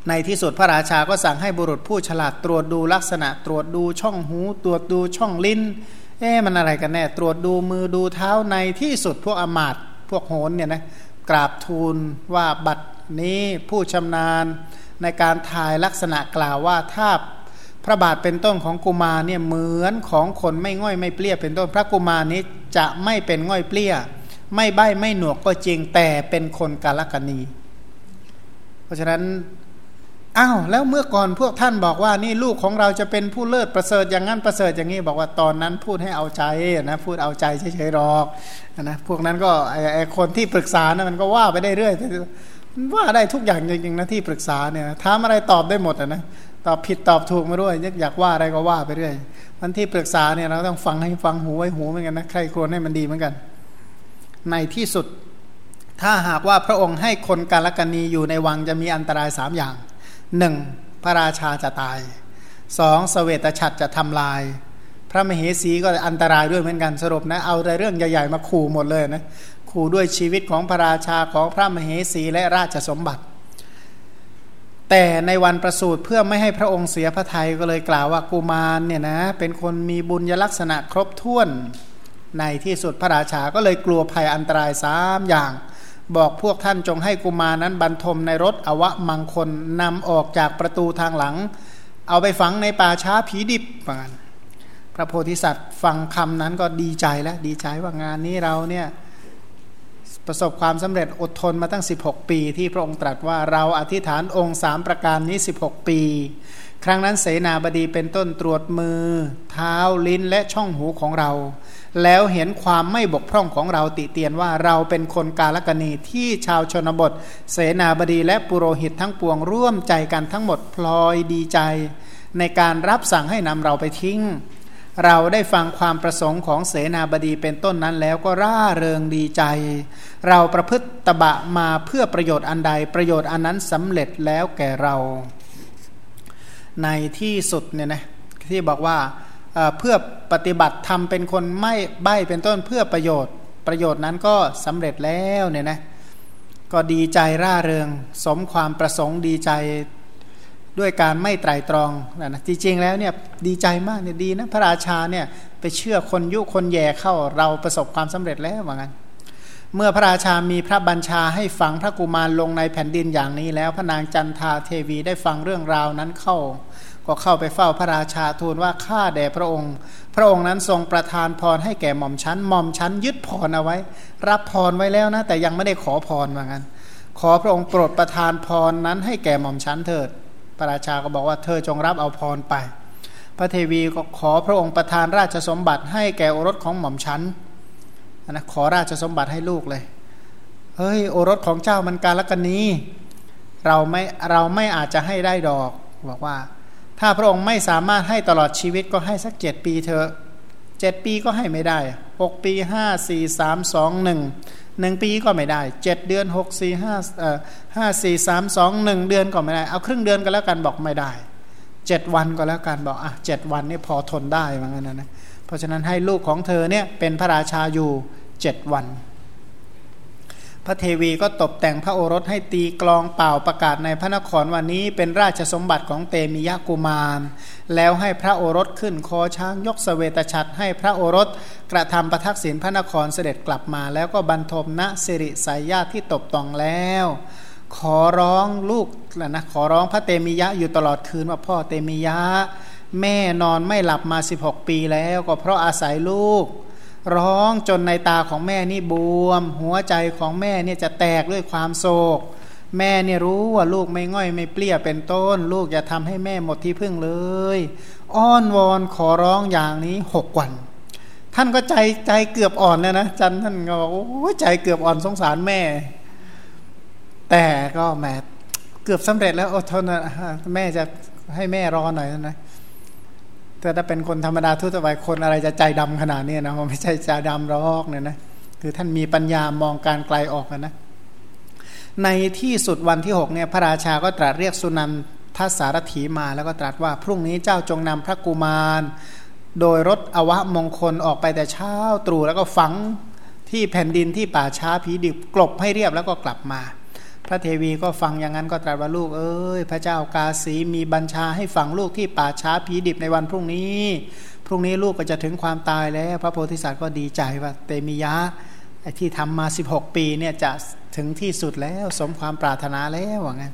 ในที่สุดพระราชาก็สั่งให้บุรุษผู้ฉลาดตรวจดูลักษณะตรวจดูช่องหู ตรวจดูช่องลิ้น เอ๊ะมันอะไรกันแน่ ตรวจดูมือดูเท้าในที่สุดพวกอมาตพวกโหนเนี่ยนะกราบทูลว่าบัตรนี้ผู้ชำนาญในการทายลักษณะกล่าวว่าถ้าพระบาทเป็นต้นของกุมารเนี่ยเหมือนของคนไม่ง่อยไม่เปรี้ยเป็นต้นพระกุมารนี้จะไม่เป็นง่อยเปรี้ย ไม่ใบ้ไม่หนวกก็จริงแต่เป็นคนกาลกันนี เพราะฉะนั้น อ้าวแล้วเมื่อก่อนพวกท่านบอกว่านี่ลูกของเราจะเป็นผู้เลิศประเสริฐอย่างนั้นประเสริฐอย่างนี้บอกว่าตอนนั้นพูดให้เอาใจนะพูดเอาใจเฉยๆหรอกนะพวกนั้นก็ไอคนที่ปรึกษานะมันก็ว่าไปได้เรื่อยว่าได้ทุกอย่างจริงๆนะที่ปรึกษาเนี่ยถามอะไรตอบได้หมดนะตอบผิดตอบถูกมาด้วยอยากว่าอะไรก็ว่าไปเรื่อยมันที่ปรึกษาเนี่ยเราต้องฟังให้ฟังหูไว้หูเหมือนกันนะใครควรให้มันดีเหมือนกัน ในที่สุด ถ้าหากว่าพระองค์ให้คนกาลกันนีอยู่ในวังจะมีอันตรายสามอย่าง หนึ่งพระราชาจะตายสองสเวตฉัตรจะทำลาย พระมเหสีก็อันตรายด้วยเหมือนกันสรุปนะเอาแต่เรื่องใหญ่ๆมาขู่หมดเลยนะขู่ด้วยชีวิตของพระราชาของพระมเหสีและราชสมบัติ แต่ในวันประสูติเพื่อไม่ให้พระองค์เสียพระทัยก็เลยกล่าวว่ากุมารเนี่ยนะเป็นคนมีบุญยลักษณะครบถ้วนในที่สุดพระราชาก็เลยกลัวภัยอันตรายสามอย่าง บอกพวกท่านจงให้กุมารนั้นบรรทมในรถอวะมังคนนำออกจากประตูทางหลัง เอาไปฝังในป่าช้าผีดิบปานพระโพธิสัตว์ฟังคำนั้นก็ดีใจแล้วดีใจว่างานนี้เราเนี่ยประสบความสำเร็จอดทนมาตั้ง 16 ปี ที่พระองค์ตรัสว่าเราอธิษฐานองค์สามประการนี้ 16 ปี ครั้งนั้นเสนาบดีเป็นต้นตรวจมือ เท้าลิ้นและช่องหูของเรา แล้วเห็นความไม่บกพร่องของเราติเตียนว่าเราเป็นคนกาลกณีที่ชาวชนบท เสนาบดีและปุโรหิตทั้งปวงร่วมใจกันทั้งหมดพลอยดีใจ ในการรับสั่งให้นำเราไปทิ้ง เราได้ฟังความประสงค์ของเสนาบดีเป็นต้นนั้นแล้วก็ร่าเริงดีใจ เราประพฤติตบะมาเพื่อประโยชน์อันใดประโยชน์อันนั้นสำเร็จแล้วแก่เรา ในที่สุดเนี่ยนะที่บอกว่า เพื่อปฏิบัติทำเป็นคนไม่ใบ้เป็นต้นเพื่อประโยชน์ ประโยชน์นั้นก็สำเร็จแล้วเนี่ยนะก็ดีใจร่าเริง สมความประสงค์ดีใจด้วยการไม่ไตรตรองนะจริงๆแล้วเนี่ยดีใจมากเนี่ยดีนะพระราชาเนี่ยไปเชื่อคนยุคนแย่เข้าเราประสบความสำเร็จแล้วว่างั้นเมื่อพระราชามีพระบัญชาให้ฝังพระกุมารลงในแผ่นดินอย่างนี้แล้ว พระนางจันทาเทวีได้ฟังเรื่องราวนั้นเข้า ก็เข้าไปเฝ้าพระราชาทูลว่าข้าแด่พระองค์ พระองค์นั้นทรงประทานพรให้แก่หม่อมชั้นหม่อมชั้นยึดพรเอาไว้ รับพรไว้แล้วนะ แต่ยังไม่ได้ขอพรว่างั้น ขอพระองค์โปรดประทานพรนั้นให้แก่หม่อมชั้นเถิด พระราชาก็บอกว่าเธอจงรับเอาพรไป พระเทวีก็ขอพระองค์ประทานราชสมบัติให้แก่โอรสของหม่อมชั้นนะขอราชสมบัติให้ลูกเลยเฮ้ยโอรสของเจ้ามันการละกันนี้ เราไม่เราไม่อาจจะให้ได้ดอกบอกว่า ถ้าพระองค์ไม่สามารถให้ตลอดชีวิตก็ให้สักเจ็ดปีเถอะเจ็ดปีก็ให้ไม่ได้หกปีห้าสี่สามสองหนึ่งหนึ่งปีก็ไม่ได้เจ็ดเดือนหกสี่ห้าเอ่อห้าสี่สามสองหนึ่งเดือนก็ไม่ได้เอาครึ่งเดือนก็แล้วกันบอกไม่ได้เจ็ดวันก็แล้วกันบอกอะเจ็ดวันนี่พอทนได้เหมือนกันนะเพราะฉะนั้นให้ลูกของเธอเนี่ยเป็นพระราชาอยู่เจ็ดวัน พระเทวีก็ตกแต่งพระโอรสให้ตีกลองเป่าประกาศในพระนครวันนี้เป็นราชสมบัติของเตมียะกุมาร แล้วให้พระโอรสขึ้นคอช้างยกสเสวตฉัตรให้พระโอรสกระทำประทักษิณพระนครเสด็จกลับมา แล้วก็บรรทมณสิริสายญาติที่ตบตองแล้ว ขอร้องลูกนะขอร้องพระเตมียะอยู่ตลอดคืนว่าพ่อเตมียะ แม่นอนไม่หลับมา 16 ปีแล้วก็เพราะอาศัยลูก ร้องจนในตาของแม่นี่บวม หัวใจของแม่เนี่ยจะแตกด้วยความโศก แม่เนี่ยรู้ว่าลูกไม่ง่อยไม่เปรี้ยเป็นต้น ลูกอย่าทำให้แม่หมดที่พึ่งเลย อ้อนวอนขอร้องอย่างนี้หกวัน ท่านก็ใจใจเกือบอ่อนแล้วนะจันท่านก็บอกโอ้ใจเกือบอ่อนสงสารแม่ แต่ก็แหมเกือบสำเร็จแล้วอดทนนะแม่จะให้แม่รอหน่อยนะ แต่ถ้าเป็นคนธรรมดาทั่วไปคนอะไรจะใจดำขนาดนี้นะมันไม่ใช่ใจดำรอกเนี่ยนะคือท่านมีปัญญามองการไกลออกนะ ในที่สุดวันที่6เนี่ยพระราชาก็ตรัสเรียกสุนันทสารถีมาแล้วก็ตรัสว่าพรุ่งนี้เจ้าจงนำพระกุมาร โดยรถอวะมงคลออกไปแต่เช้าตรู่แล้วก็ฝังที่แผ่นดินที่ป่าช้าผีดิบกลบให้เรียบแล้วก็กลับมา พระเทวีก็ฟังอย่างนั้นก็ตรัสว่าลูกเอ้ยพระเจ้ากาสีมีบัญชาให้ฝังลูกที่ป่าช้าผีดิบในวันพรุ่งนี้ พรุ่งนี้ลูกก็จะถึงความตายแล้ว พระโพธิสัตว์ก็ดีใจว่าเตมียะไอ้ที่ทำมา 16 ปีเนี่ยจะถึงที่สุดแล้วสมความปรารถนาแล้วว่างั้น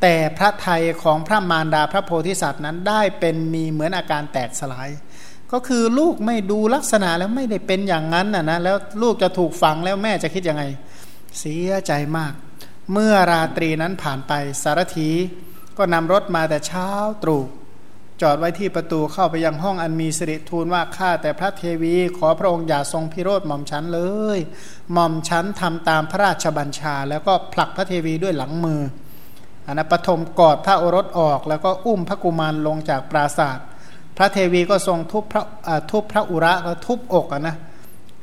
แต่พระไทยของพระมารดาพระโพธิสัตว์นั้นได้เป็นมีเหมือนอาการแตกสลาย ก็คือลูกไม่ดูลักษณะแล้วไม่ได้เป็นอย่างนั้นนะนะแล้วลูกจะถูกฝังแล้วแม่จะคิดยังไง เสียใจมาก เมื่อราตรีนั้นผ่านไปสารถีก็นำรถมาแต่เช้าตรู่จอดไว้ที่ประตูเข้าไปยังห้องอันมีสิริทูลว่าข้าแต่พระเทวีขอพระองค์อย่าทรงพิโรธหม่อมฉันเลยหม่อมฉันทำตามพระราชบัญชา แล้วก็ผลักพระเทวีด้วยหลังมืออันนั้นปฐมกอดพระโอรสออกแล้วก็อุ้มพระกุมารลงจากปราศาสตร์พระเทวีก็ทรงทุบพระทุบพระอุระก็ทุบอกนะ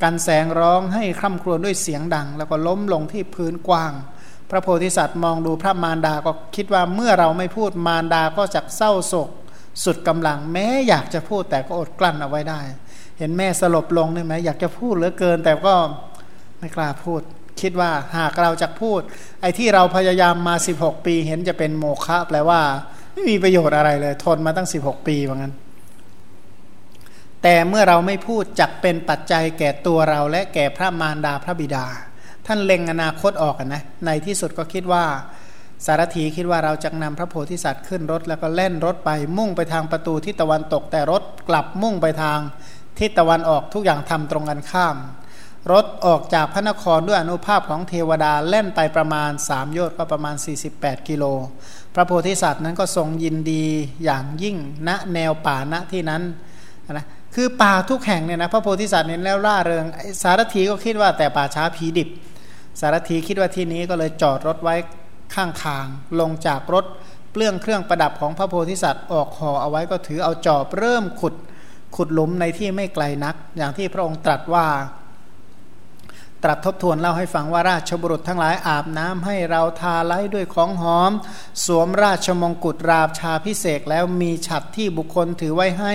กันแสงร้องให้คร่ำครวญด้วยเสียงดัง แล้วก็ล้มลงที่พื้นกว้าง พระโพธิสัตว์มองดูพระมารดาก็คิดว่าเมื่อเราไม่พูดมารดาก็จะเศร้าโศก สุดกำลังแม้อยากจะพูดแต่ก็อดกลั้นเอาไว้ได้ เห็นแม่สลบลงได้ไหมอยากจะพูดเหลือเกิน แต่ก็ไม่กล้าพูด คิดว่าหากเราจะพูด ไอ้ที่เราพยายามมา 16 ปีเห็นจะเป็นโมฆะแปลว่า ไม่มีประโยชน์อะไรเลย ทนมาตั้ง 16 ปีว่างั้นแต่เมื่อเราไม่พูดจักเป็นปัจจัยแก่ตัวเราและแก่พระมารดาพระบิดา ท่านเล็งอนาคตออกนะในที่สุดก็คิดว่าสารถีคิดว่าเราจะนำพระโพธิสัตว์ขึ้นรถแล้วก็เล่นรถไปมุ่งไปทางประตูทิศตะวันตกแต่รถกลับมุ่งไปทางทิศตะวันออกทุกอย่างทำตรงกันข้าม รถออกจากพระนครด้วยอนุภาพของเทวดาเล่นไปประมาณสามโยชน์ก็ประมาณ 48 กิโล พระโพธิสัตว์นั้นก็ทรงยินดีอย่างยิ่งณแนวป่าณที่นั้นนะคือป่าทุกแห่งเนี่ยนะพระโพธิสัตว์เนี่ยแล้วล่าเริงสารถีก็คิดว่าแต่ป่าช้าผีดิบ สารถีคิดว่าที่นี้ก็เลยจอดรถไว้ข้างทาง ลงจากรถเปลื้องเครื่องประดับของพระโพธิสัตว์ออกห่อเอาไว้ก็ถือเอาจอบเริ่มขุดขุดหลุมในที่ไม่ไกลนัก อย่างที่พระองค์ตรัสว่า ตรัสทบทวนเล่าให้ฟังว่าราชบุรุษทั้งหลายอาบน้ำให้เราทาไล้ด้วยของหอม สวมราชมงกุฎราบชาพิเศษแล้วมีฉัดที่บุคคลถือไว้ให้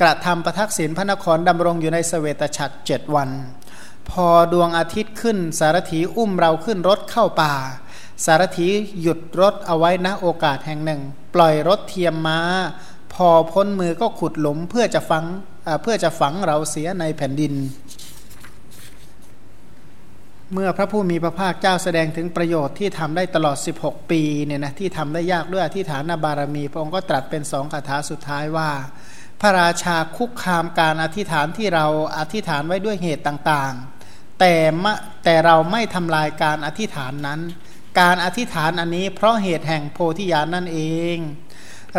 กระทำประทักษิณพระนครดำรงอยู่ในสเวตฉัตรเจ็ดวัน พอดวงอาทิตย์ขึ้น สารถีอุ้มเราขึ้นรถเข้าป่า สารถีหยุดรถเอาไว้ณโอกาสแห่งหนึ่ง ปล่อยรถเทียมมา้า พอพ้นมือก็ขุดหลุมเพื่อจะฝังเพื่อจะฝังเราเสียในแผ่นดิน เมื่อพระผู้มีพระภาคเจ้าแสดงถึงประโยชน์ที่ทำได้ตลอด 16 ปีเนี่ยนะที่ทำได้ยากด้วยอธิฐานบารมี พระองค์ก็ตรัสเป็นสองคาถาสุดท้ายว่าพระราชาคุกคามการอธิษฐานที่เราอธิษฐานไว้ด้วยเหตุต่างๆ แต่แต่เราไม่ทำลายการอธิษฐานนั้น การอธิษฐานอันนี้เพราะเหตุแห่งโพธิญาณนั่นเอง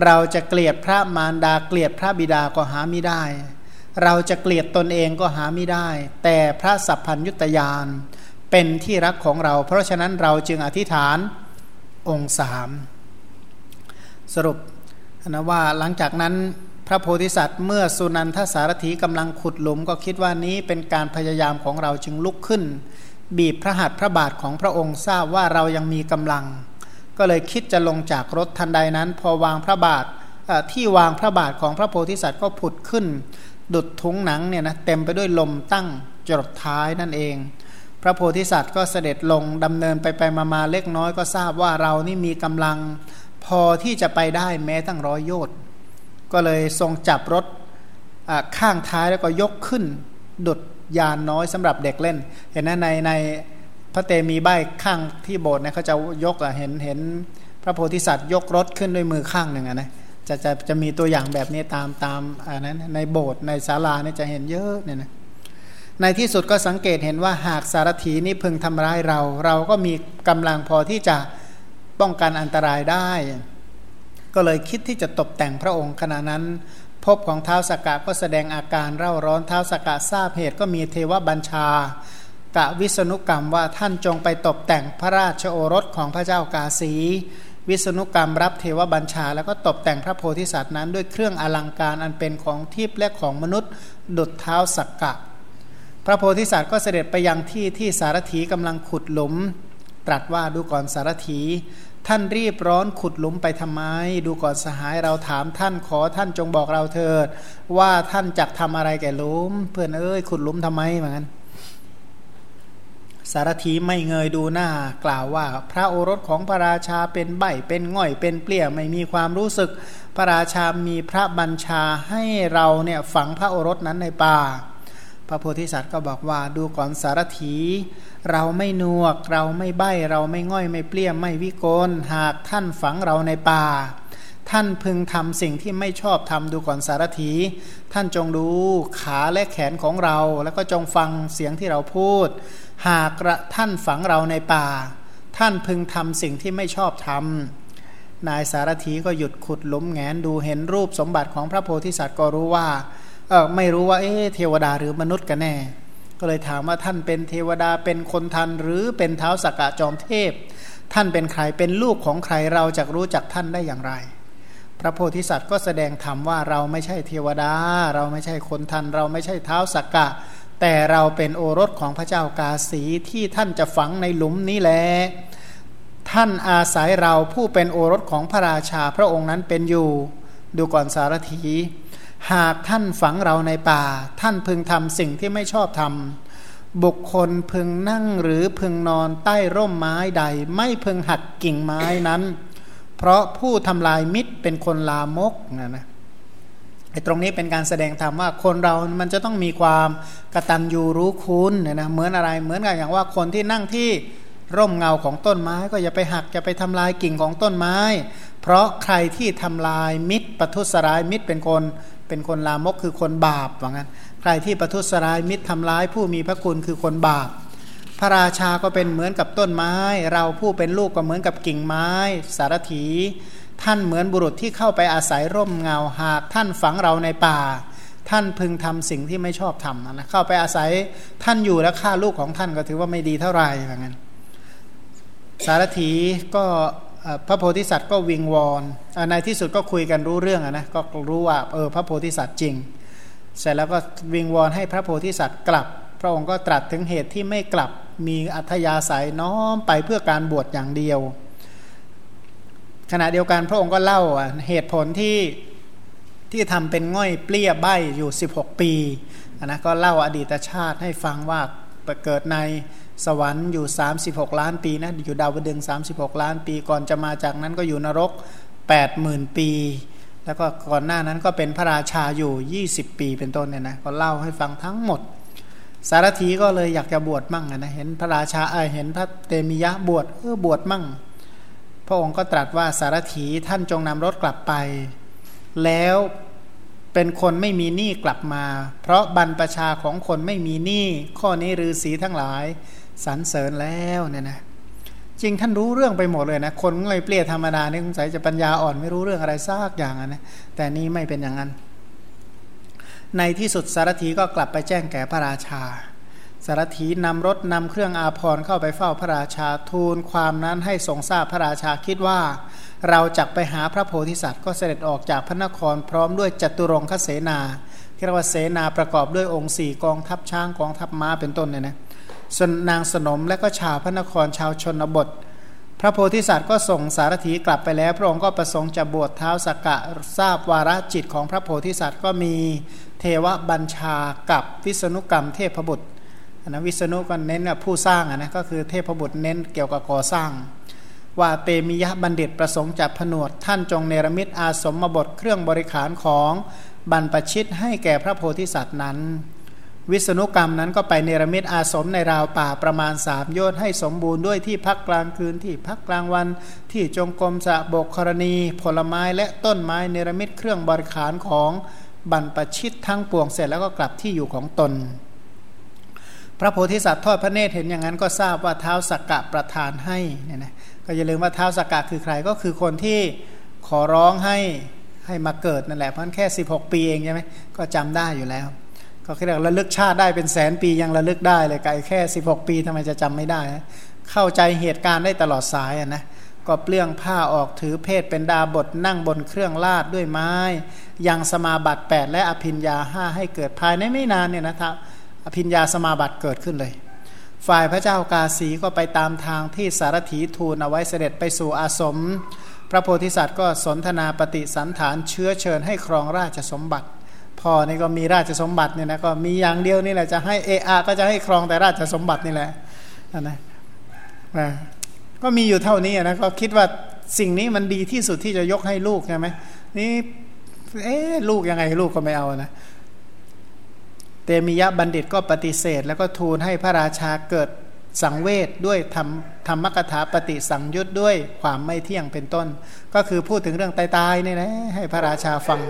เราจะเกลียดพระมารดาเกลียดพระบิดาก็หาไม่ได้ เราจะเกลียดตนเองก็หาไม่ได้ แต่พระสัพพัญยุตยานเป็นที่รักของเรา เพราะฉะนั้นเราจึงอธิษฐานองค์สามสรุปนะว่าหลังจากนั้น พระโพธิสัตว์เมื่อสุนันทสารถีกำลังขุดหลุมก็คิดว่านี้เป็นการพยายามของเราจึงลุกขึ้น บีบพระหัตถ์พระบาทของพระองค์ทราบว่าเรายังมีกำลัง ก็เลยคิดจะลงจากรถทันใดนั้น พอวางพระบาทที่วางพระบาทของพระโพธิสัตว์ก็ผุดขึ้น ดุดทุ้งหนังเนี่ยนะเต็มไปด้วยลมตั้งจรดท้ายนั่นเอง พระโพธิสัตว์ก็เสด็จลงดำเนินไปไปมามาเล็กน้อยก็ทราบว่าเรานี่มีกำลัง พอที่จะไปได้แม้ตั้งร้อยโยชน์ ก็เลยทรงจับรถข้างท้ายแล้วก็ยกขึ้น ดุดยานน้อยสำหรับเด็กเล่น เห็นนะในในพระเตมีใบข้างที่โบสถ์เนี่ยเขาจะยกเห็นเห็นพระโพธิสัตว์ยกรถขึ้นด้วยมือข้างหนึ่งอะนะจะจะจะมีตัวอย่างแบบนี้ตามตามอันนั้นในโบสถ์ในศาลาเนี่ยจะเห็นเยอะเนี่ยนะในที่สุดก็สังเกตเห็นว่าหากสารถีนี้พึงทำร้ายเรา เราก็มีกำลังพอที่จะป้องกันอันตรายได้ ก็เลยคิดที่จะตกแต่งพระองค์ขณะนั้นพบของเท้าสกกะก็แสดงอาการเร่าร้อนเท้าสกกะทราบเหตุก็มีเทวบัญชากะวิษณุกรรมว่าท่านจงไปตกแต่งพระราชโอรสของพระเจ้ากาสี วิษณุกรรมรับเทวบัญชา แล้วก็ตกแต่งพระโพธิสัตว์นั้น ด้วยเครื่องอลังการอันเป็นของทิพย์และของมนุษย์ดุดเท้าสักกะ พระโพธิสัตว์ก็เสด็จไปยังที่ที่สารถีกำลังขุดหลุม ตรัสว่าดูก่อนสารถี ท่านรีบร้อนขุดหลุมไปทำไม ดูก่อนสหายเราถามท่านขอท่านจงบอกเราเถิด ว่าท่านจักทำอะไรแก่หลุม เพื่อนเอ้ยขุดหลุมทำไมเหมือนกันสารถีไม่เงยดูหน้ากล่าวว่า พระโอรสของพระราชาเป็นใบเป็นง่อยเป็นเปลี่ยไม่มีความรู้สึก พระราชามีพระบัญชาให้เราเนี่ยฝังพระโอรสนั้นในป่า พระโพธิสัตว์ก็บอกว่าดูก่อนสารถี เราไม่นวก เราไม่ใบ้เราไม่ง่อยไม่เปลี่ยมไม่วิกลหากท่านฝังเราในป่า ท่านพึงทำสิ่งที่ไม่ชอบทำดูก่อนสารถี ท่านจงดูขาและแขนของเรา แล้วก็จงฟังเสียงที่เราพูด หากท่านฝังเราในป่า ท่านพึงทำสิ่งที่ไม่ชอบทำนายสารถีก็หยุดขุดล้มแงนดูเห็นรูปสมบัติของพระโพธิสัตว์ก็รู้ว่าเออไม่รู้ว่าเอ๊เทวดาหรือมนุษย์กันแน่ ก็เลยถามว่าท่านเป็นเทวดาเป็นคนทัน หรือเป็นเท้าสักกะจอมเทพ ท่านเป็นใครเป็นลูกของใครเราจะรู้จักท่านได้อย่างไร พระโพธิสัตว์ก็แสดงธรรมว่าเราไม่ใช่เทวดา เราไม่ใช่คนทัน เราไม่ใช่เท้าสักกะ แต่เราเป็นโอรสของพระเจ้ากาสีที่ท่านจะฝังในหลุมนี้แหละท่านอาศัยเราผู้เป็นโอรสของพระราชาพระองค์นั้นเป็นอยู่ ดูก่อนสารถี หากท่านฝังเราในป่า ท่านพึงทำสิ่งที่ไม่ชอบทำบุคคลพึงนั่งหรือพึงนอนใต้ร่มไม้ใด ไม่พึงหักกิ่งไม้นั้น เพราะผู้ทำลายมิตรเป็นคนลามกนะนะไอ้ตรงนี้เป็นการแสดงธรรมว่าคนเรามันจะต้องมีความกระตัญญูรู้คุณเนี่ยนะเหมือนอะไรเหมือนกับอย่างว่าคนที่นั่งที่ร่มเงาของต้นไม้ก็อย่าไปหักอย่าไปทำลายกิ่งของต้นไม้ เพราะใครที่ทำลายมิตรปัทุสร้ายมิตรเป็นคน เป็นคนลามกคือคนบาปว่างั้น ใครที่ประทุษร้ายมิตรทำร้ายผู้มีพระคุณคือคนบาป พระราชาก็เป็นเหมือนกับต้นไม้ เราผู้เป็นลูกก็เหมือนกับกิ่งไม้ สารถี ท่านเหมือนบุรุษที่เข้าไปอาศัยร่มเงาหาก ท่านฝังเราในป่า ท่านพึงทำสิ่งที่ไม่ชอบทำนะเข้าไปอาศัยท่านอยู่แล้วฆ่าลูกของท่านก็ถือว่าไม่ดีเท่าไหร่อย่างนั้น สารถีก็ พระโพธิสัตว์ก็วิงวอนในที่สุดก็คุยกันรู้เรื่องนะก็รู้ว่าเออพระโพธิสัตว์จริง เสร็จแล้วก็วิงวอนให้พระโพธิสัตว์กลับ พระองค์ก็ตรัสถึงเหตุที่ไม่กลับมีอัธยาศัยน้อมไปเพื่อการบวชอย่างเดียว ขณะเดียวกันพระองค์ก็เล่าเหตุผลที่ที่ทำเป็นง่อยเปลี้ยใบอยู่ 16 ปีนะก็เล่าอดีตชาติให้ฟังว่าเกิดใน สวรรค์อยู่ 36 ล้านปีนะอยู่ดาวดึง 36 ล้านปีก่อนจะมาจากนั้นก็อยู่นรก 80,000 ปี แล้วก็ก่อนหน้านั้นก็เป็นพระราชาอยู่ 20 ปีเป็นต้นเนี่ยนะก็เล่าให้ฟังทั้งหมด สารถีก็เลยอยากจะบวชมั่งนะเห็นพระราชาเออเห็นพระเตมียะบวชเออบวชมั่ง พระองค์ก็ตรัสว่าสารถีท่านจงนำรถกลับไป แล้วเป็นคนไม่มีหนี้กลับมา เพราะบรรพชาของคนไม่มีหนี้ข้อนี้ฤาษีทั้งหลาย สรรเสริญแล้วเนี่ยนะจริงท่านรู้เรื่องไปหมดเลยนะคนเลยเปลี่ยธรรมดาเนี่ยสงสัยจะปัญญาอ่อนไม่รู้เรื่องอะไรซากอย่างนะแต่นี้ไม่เป็นอย่างนั้น ในที่สุดสารถีก็กลับไปแจ้งแก่พระราชา สารถีนำรถนำเครื่องอาภรณ์เข้าไปเฝ้าพระราชาทูลความนั้นให้ทรงทราบพระราชาคิดว่า เราจักไปหาพระโพธิสัตว์ก็เสด็จออกจากพระนครพร้อมด้วยจตุรงคเสนาเรียกว่าเสนาประกอบด้วยองค์สี่กองทัพช้างกองทัพม้าเป็นต้นเนี่ยนะ ส่วนนางสนมและก็ชาวพระนครชาวชนบท พระโพธิสัตว์ก็ส่งสารถีกลับไปแล้ว พระองค์ก็ประสงค์จะบวชเท้าสกกะทราบวาระจิตของพระโพธิสัตว์ก็มีเทวบัญชากับวิษณุกรรมเทพบุตรนะวิษณุก็เน้นผู้สร้างนะก็คือเทพบุตรเน้นเกี่ยวกับก่อสร้าง ว่าเตมิยะบัณฑิตประสงค์จะผนวดท่านจงเนรมิตอาสมบทเครื่องบริขารของบรรปชิตให้แก่พระโพธิสัตว์นั้น วิษณุกรรมนั้นก็ไปเนรมิตอาสมในราวป่าประมาณสามโยชน์ให้สมบูรณ์ด้วยที่พักกลางคืนที่พักกลางวัน ที่จงกรมสะบกกรณี ผลไม้และต้นไม้เนรมิตเครื่องบริขารของบรรปชิตทั้งปวงเสร็จแล้วก็กลับที่อยู่ของตน พระโพธิสัตว์ทอดพระเนตรเห็นอย่างนั้นก็ทราบว่าเท้าสักกะประทานให้เนี่ยนะก็อย่าลืมว่าเท้าสักกะคือใครก็คือคนที่ขอร้องให้ให้มาเกิดนั่นแหละเพราะแค่ 16 ปีเองใช่ไหมก็จำได้อยู่แล้ว ก็เรียกระลึกชาติได้เป็นแสนปียังระลึกได้เลยไกลแค่ 16 ปีทำไมจะจำไม่ได้ เข้าใจเหตุการณ์ได้ตลอดสายนะก็เปลื้องผ้าออกถือเพศเป็นดาบทนั่งบนเครื่องลาดด้วยไม้ ยังสมาบัติ 8 และอภิญญาห้าให้เกิดภายในไม่นานเนี่ยนะครับอภิญญาสมาบัติเกิดขึ้นเลย ฝ่ายพระเจ้ากาสีก็ไปตามทางที่สารถีทูลเอาไว้เสด็จไปสู่อาสม พระโพธิสัตว์ก็สนทนาปฏิสันฐานเชื้อเชิญให้ครองราชสมบัติ พ่อนี่ก็มีราชสมบัติเนี่ยนะก็มีอย่างเดียวนี่แหละจะให้เออาก็จะให้ครองแต่ราชสมบัตินี่แหละนะนะก็มีอยู่เท่านี้นะก็คิดว่าสิ่งนี้มันดีที่สุดที่จะยกให้ลูกใช่ไหมนี่เอ๊ลูกยังไงลูกก็ไม่เอานะเตมียะบัณฑิตก็ปฏิเสธ แล้วก็ทูลให้พระราชาเกิดสังเวชด้วยธรรมธรรมกถาปฏิสังยุตด้วยความไม่เที่ยงเป็นต้น ก็คือพูดถึงเรื่องตายๆนี่นะให้พระราชาฟัง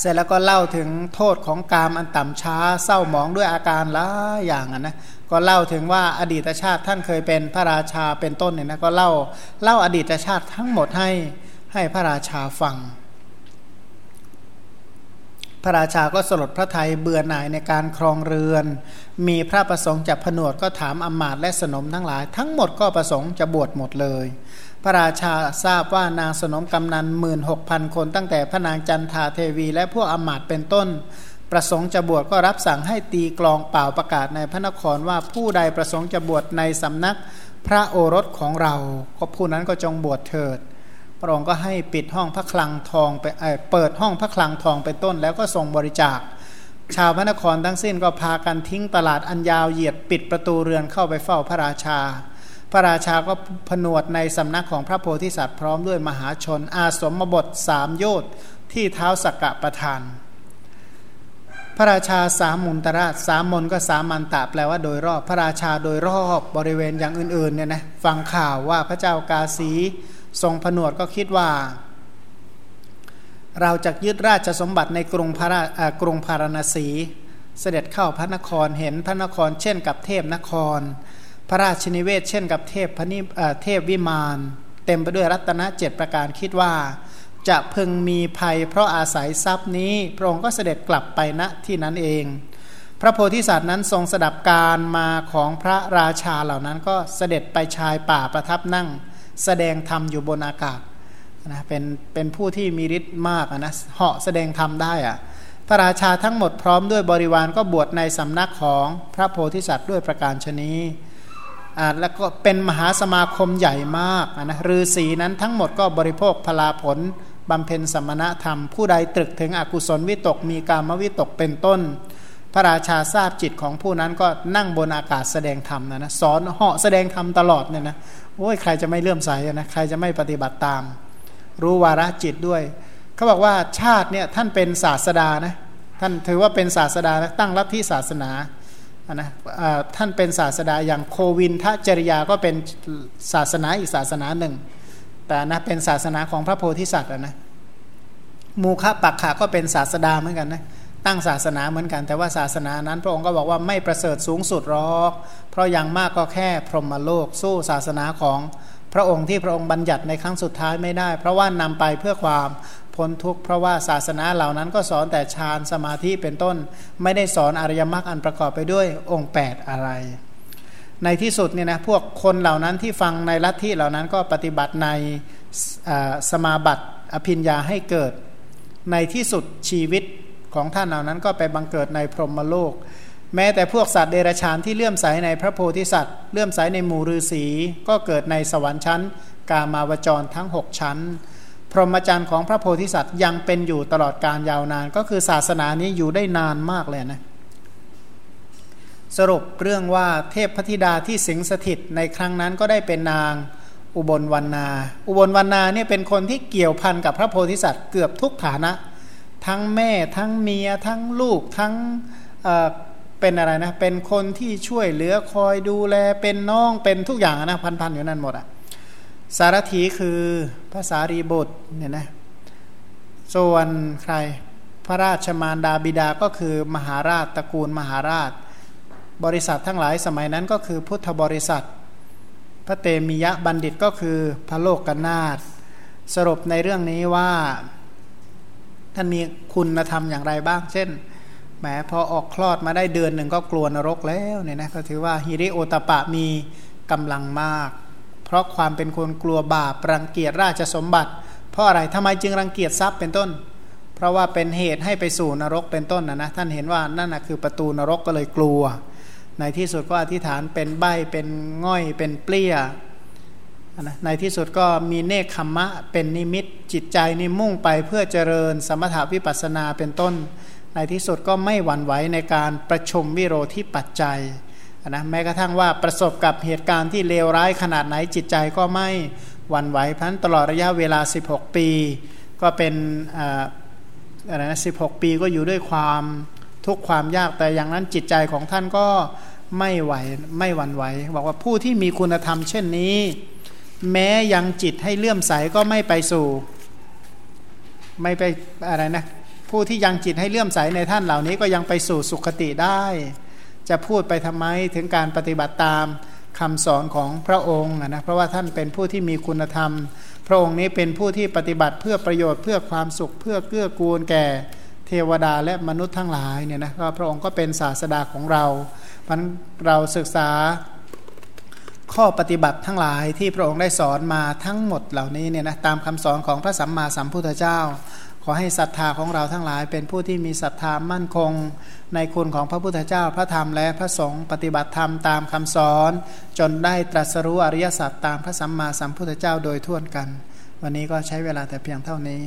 เสร็จแล้วก็เล่าถึงโทษของกามอันต่ำช้าเศร้าหมองด้วยอาการหลายอย่างนะก็เล่าถึงว่าอดีตชาติท่านเคยเป็นพระราชาเป็นต้นเนี่ยนะก็เล่าเล่าอดีตชาติทั้งหมดให้ให้พระราชาฟัง พระราชาก็สลดพระทัยเบื่อหน่ายในการครองเรือน มีพระประสงค์จะผนวดก็ถามอมาตและสนมทั้งหลาย ทั้งหมดก็ประสงค์จะบวชหมดเลย พระราชาทราบว่านางสนมกำนันหมื่นหกพันคนตั้งแต่พระนางจันทาเทวี และพวกอมาตเป็นต้น ประสงค์จะบวชก็รับสั่งให้ตีกลองเป่าประกาศในพระนครว่าผู้ใดประสงค์จะบวชในสำนักพระโอรสของเรา ก็ผู้นั้นก็จงบวชเถิด พระองค์ก็ให้ปิดห้องพระคลังทองไปเปิดห้องพระคลังทองเป็นต้น แล้วก็ส่งบริจาค ชาวพระนครทั้งสิ้นก็พากันทิ้งตลาดอันยาวเหยียดปิดประตูเรือนเข้าไปเฝ้าพระราชา พระราชาก็ผนวดในสำนักของพระโพธิสัตว์พร้อมด้วยมหาชน อาสมบทสามโยชน์ที่เท้าสักกะประทาน พระราชาสามมุนตราชสามมนก็สามันตะแปลว่าโดยรอบ พระราชาโดยรอบบริเวณอย่างอื่นๆเนี่ยนะฟังข่าวว่าพระเจ้ากาสีทรงผนวดก็คิดว่า เราจะยึดราชสมบัติในกรุงพรากรุงพาราณสี เสด็จเข้าพระนครเห็นพระนครเช่นกับเทพนคร พระราชนิเวศเช่นกับเทพพนิเทพวิมาน เต็มไปด้วยรัตนเจ็ดประการคิดว่า จะพึงมีภัยเพราะอาศัยทรัพย์นี้ พระองค์ก็เสด็จกลับไปณที่นั้นเอง พระโพธิสัตว์นั้นทรงสดับการมาของพระราชาเหล่านั้นก็เสด็จไปชายป่าประทับนั่ง แสดงธรรมอยู่บนอากาศนะเป็นเป็นผู้ที่มีฤทธิ์มากนะเหาะแสดงธรรมได้อะพระราชาทั้งหมดพร้อมด้วยบริวารก็บวชในสำนักของพระโพธิสัตว์ด้วยประการชนีอ่า แล้วก็เป็นมหาสมาคมใหญ่มากนะฤาษีนั้นทั้งหมดก็บริโภคพลาผลบำเพ็ญสมณธรรม ผู้ใดตรึกถึงอกุศลวิตกมีกามวิตกเป็นต้น พระราชาทราบจิตของผู้นั้นก็นั่งบนอากาศแสดงธรรมนะนะสอนเหาะแสดงธรรมตลอดเนี่ยนะโอ้ยใครจะไม่เลื่อมใสนะใครจะไม่ปฏิบัติตาม รู้วาระจิตด้วยเขาบอกว่าชาติเนี่ยท่านเป็นศาสดานะท่านถือว่าเป็นศาสดานะตั้งลัทธิศาสนา นะท่านเป็นศาสดาอย่างโควินทจริยาก็เป็นศาสนาอีกศาสนาหนึ่ง แต่นะเป็นศาสนาของพระโพธิสัตว์นะมูคะปักขะก็เป็นศาสดาเหมือนกันนะตั้งศาสนาเหมือนกัน แต่ว่าศาสนานั้นพระองค์ก็บอกว่าไม่ประเสริฐสูงสุดหรอก เพราะอย่างมากก็แค่พรหมโลกสู้ศาสนาของพระองค์ที่พระองค์บัญญัติในครั้งสุดท้ายไม่ได้ เพราะว่านำไปเพื่อความ พ้นทุกข์เพราะว่าศาสนาเหล่านั้นก็สอนแต่ฌานสมาธิเป็นต้น ไม่ได้สอนอริยมรรคอันประกอบไปด้วยองค์ 8 อะไร ในที่สุดเนี่ยนะพวกคนเหล่านั้นที่ฟังในลัทธิเหล่านั้นก็ปฏิบัติในสมาบัติอภิญญาให้เกิด ในที่สุดชีวิตของท่านเหล่านั้นก็ไปบังเกิดในพรหมโลก แม้แต่พวกสัตว์เดรัจฉานที่เลื่อมใสในพระโพธิสัตว์เลื่อมใสในหมู่ฤาษีก็เกิดในสวรรค์ชั้น กามาวจรทั้ง 6 ชั้น พรหมจรรย์ของพระโพธิสัตว์ยังเป็นอยู่ตลอดการยาวนาน ก็คือศาสนานี้อยู่ได้นานมากเลยนะสรุปเรื่องว่าเทพพธิดาที่สิงสถิตในครั้งนั้นก็ได้เป็นนางอุบลวรรณา อุบลวรรณาเนี่ยเป็นคนที่เกี่ยวพันกับพระโพธิสัตว์เกือบทุกฐานะ ทั้งแม่ทั้งเมียทั้งลูกทั้งเป็นอะไรนะ เป็นคนที่ช่วยเหลือคอยดูแลเป็นน้องเป็นทุกอย่างนะพันๆอยู่นั่นหมดอะ สารถีคือภาษารีบุตรเนี่ยนะส่วนใครพระราชมารดาบิดาก็คือมหาราชตระกูลมหาราช บริษัททั้งหลายสมัยนั้นก็คือพุทธบริษัท พระเตมียะบัณฑิตก็คือพระโลกกนาถสรุปในเรื่องนี้ว่าท่านมีคุณธรรมอย่างไรบ้าง เช่นแหมพอออกคลอดมาได้เดือนหนึ่งก็กลัวนรกแล้วเนี่ยนะก็ถือว่าฮิริโอตปะมีกำลังมาก เพราะความเป็นคนกลัวบาปรังเกียจราชสมบัติ เพราะอะไรทำไมจึงรังเกียจทรัพย์เป็นต้น เพราะว่าเป็นเหตุให้ไปสู่นรกเป็นต้นนะนะท่านเห็นว่านั่นนะคือประตูนรกก็เลยกลัว ในที่สุดก็อธิษฐานเป็นใบเป็นง่อยเป็นเปลี้ยนะในที่สุดก็มีเนคขมะเป็นนิมิตจิตใจนี่มุ่งไปเพื่อเจริญสมถาวิปัสนาเป็นต้น ในที่สุดก็ไม่หวั่นไหวในการประชุมวิโรธที่ปัจจัย นะแม้กระทั่งว่าประสบกับเหตุการณ์ที่เลวร้ายขนาดไหนจิตใจก็ไม่หวั่นไหวพันตลอดระยะเวลา 16 ปี ก็เป็นอะไรนะสิปีก็อยู่ด้วยความทุกความยากแต่อย่างนั้นจิตใจของท่านก็ไม่ไหวไม่หวั่นไหวบอกว่าผู้ที่มีคุณธรรมเช่นนี้ แม้ยังจิตให้เลื่อมใสก็ไม่ไปสู่ ไม่ไปอะไรนะผู้ที่ยังจิตให้เลื่อมใสในท่านเหล่านี้ก็ยังไปสู่สุขติได้ จะพูดไปทำไมถึงการปฏิบัติตามคำสอนของพระองค์นะเพราะว่าท่านเป็นผู้ที่มีคุณธรรม พระองค์นี้เป็นผู้ที่ปฏิบัติเพื่อประโยชน์เพื่อความสุขเพื่อเกื้อกูลแก่เทวดาและมนุษย์ทั้งหลายเนี่ยนะก็พระองค์ก็เป็นศาสดาของเราพันเราศึกษาข้อปฏิบัติทั้งหลายที่พระองค์ได้สอนมาทั้งหมดเหล่านี้เนี่ยนะตามคำสอนของพระสัมมาสัมพุทธเจ้า ขอให้ศรัทธาของเราทั้งหลาย เป็นผู้ที่มีศรัทธามั่นคง ในคุณของพระพุทธเจ้าพระธรรมและพระสงฆ์ปฏิบัติธรรมตามคำสอน จนได้ตรัสรู้อริยสัจตามพระสัมมาสัมพุทธเจ้าโดยทั่วกัน วันนี้ก็ใช้เวลาแต่เพียงเท่านี้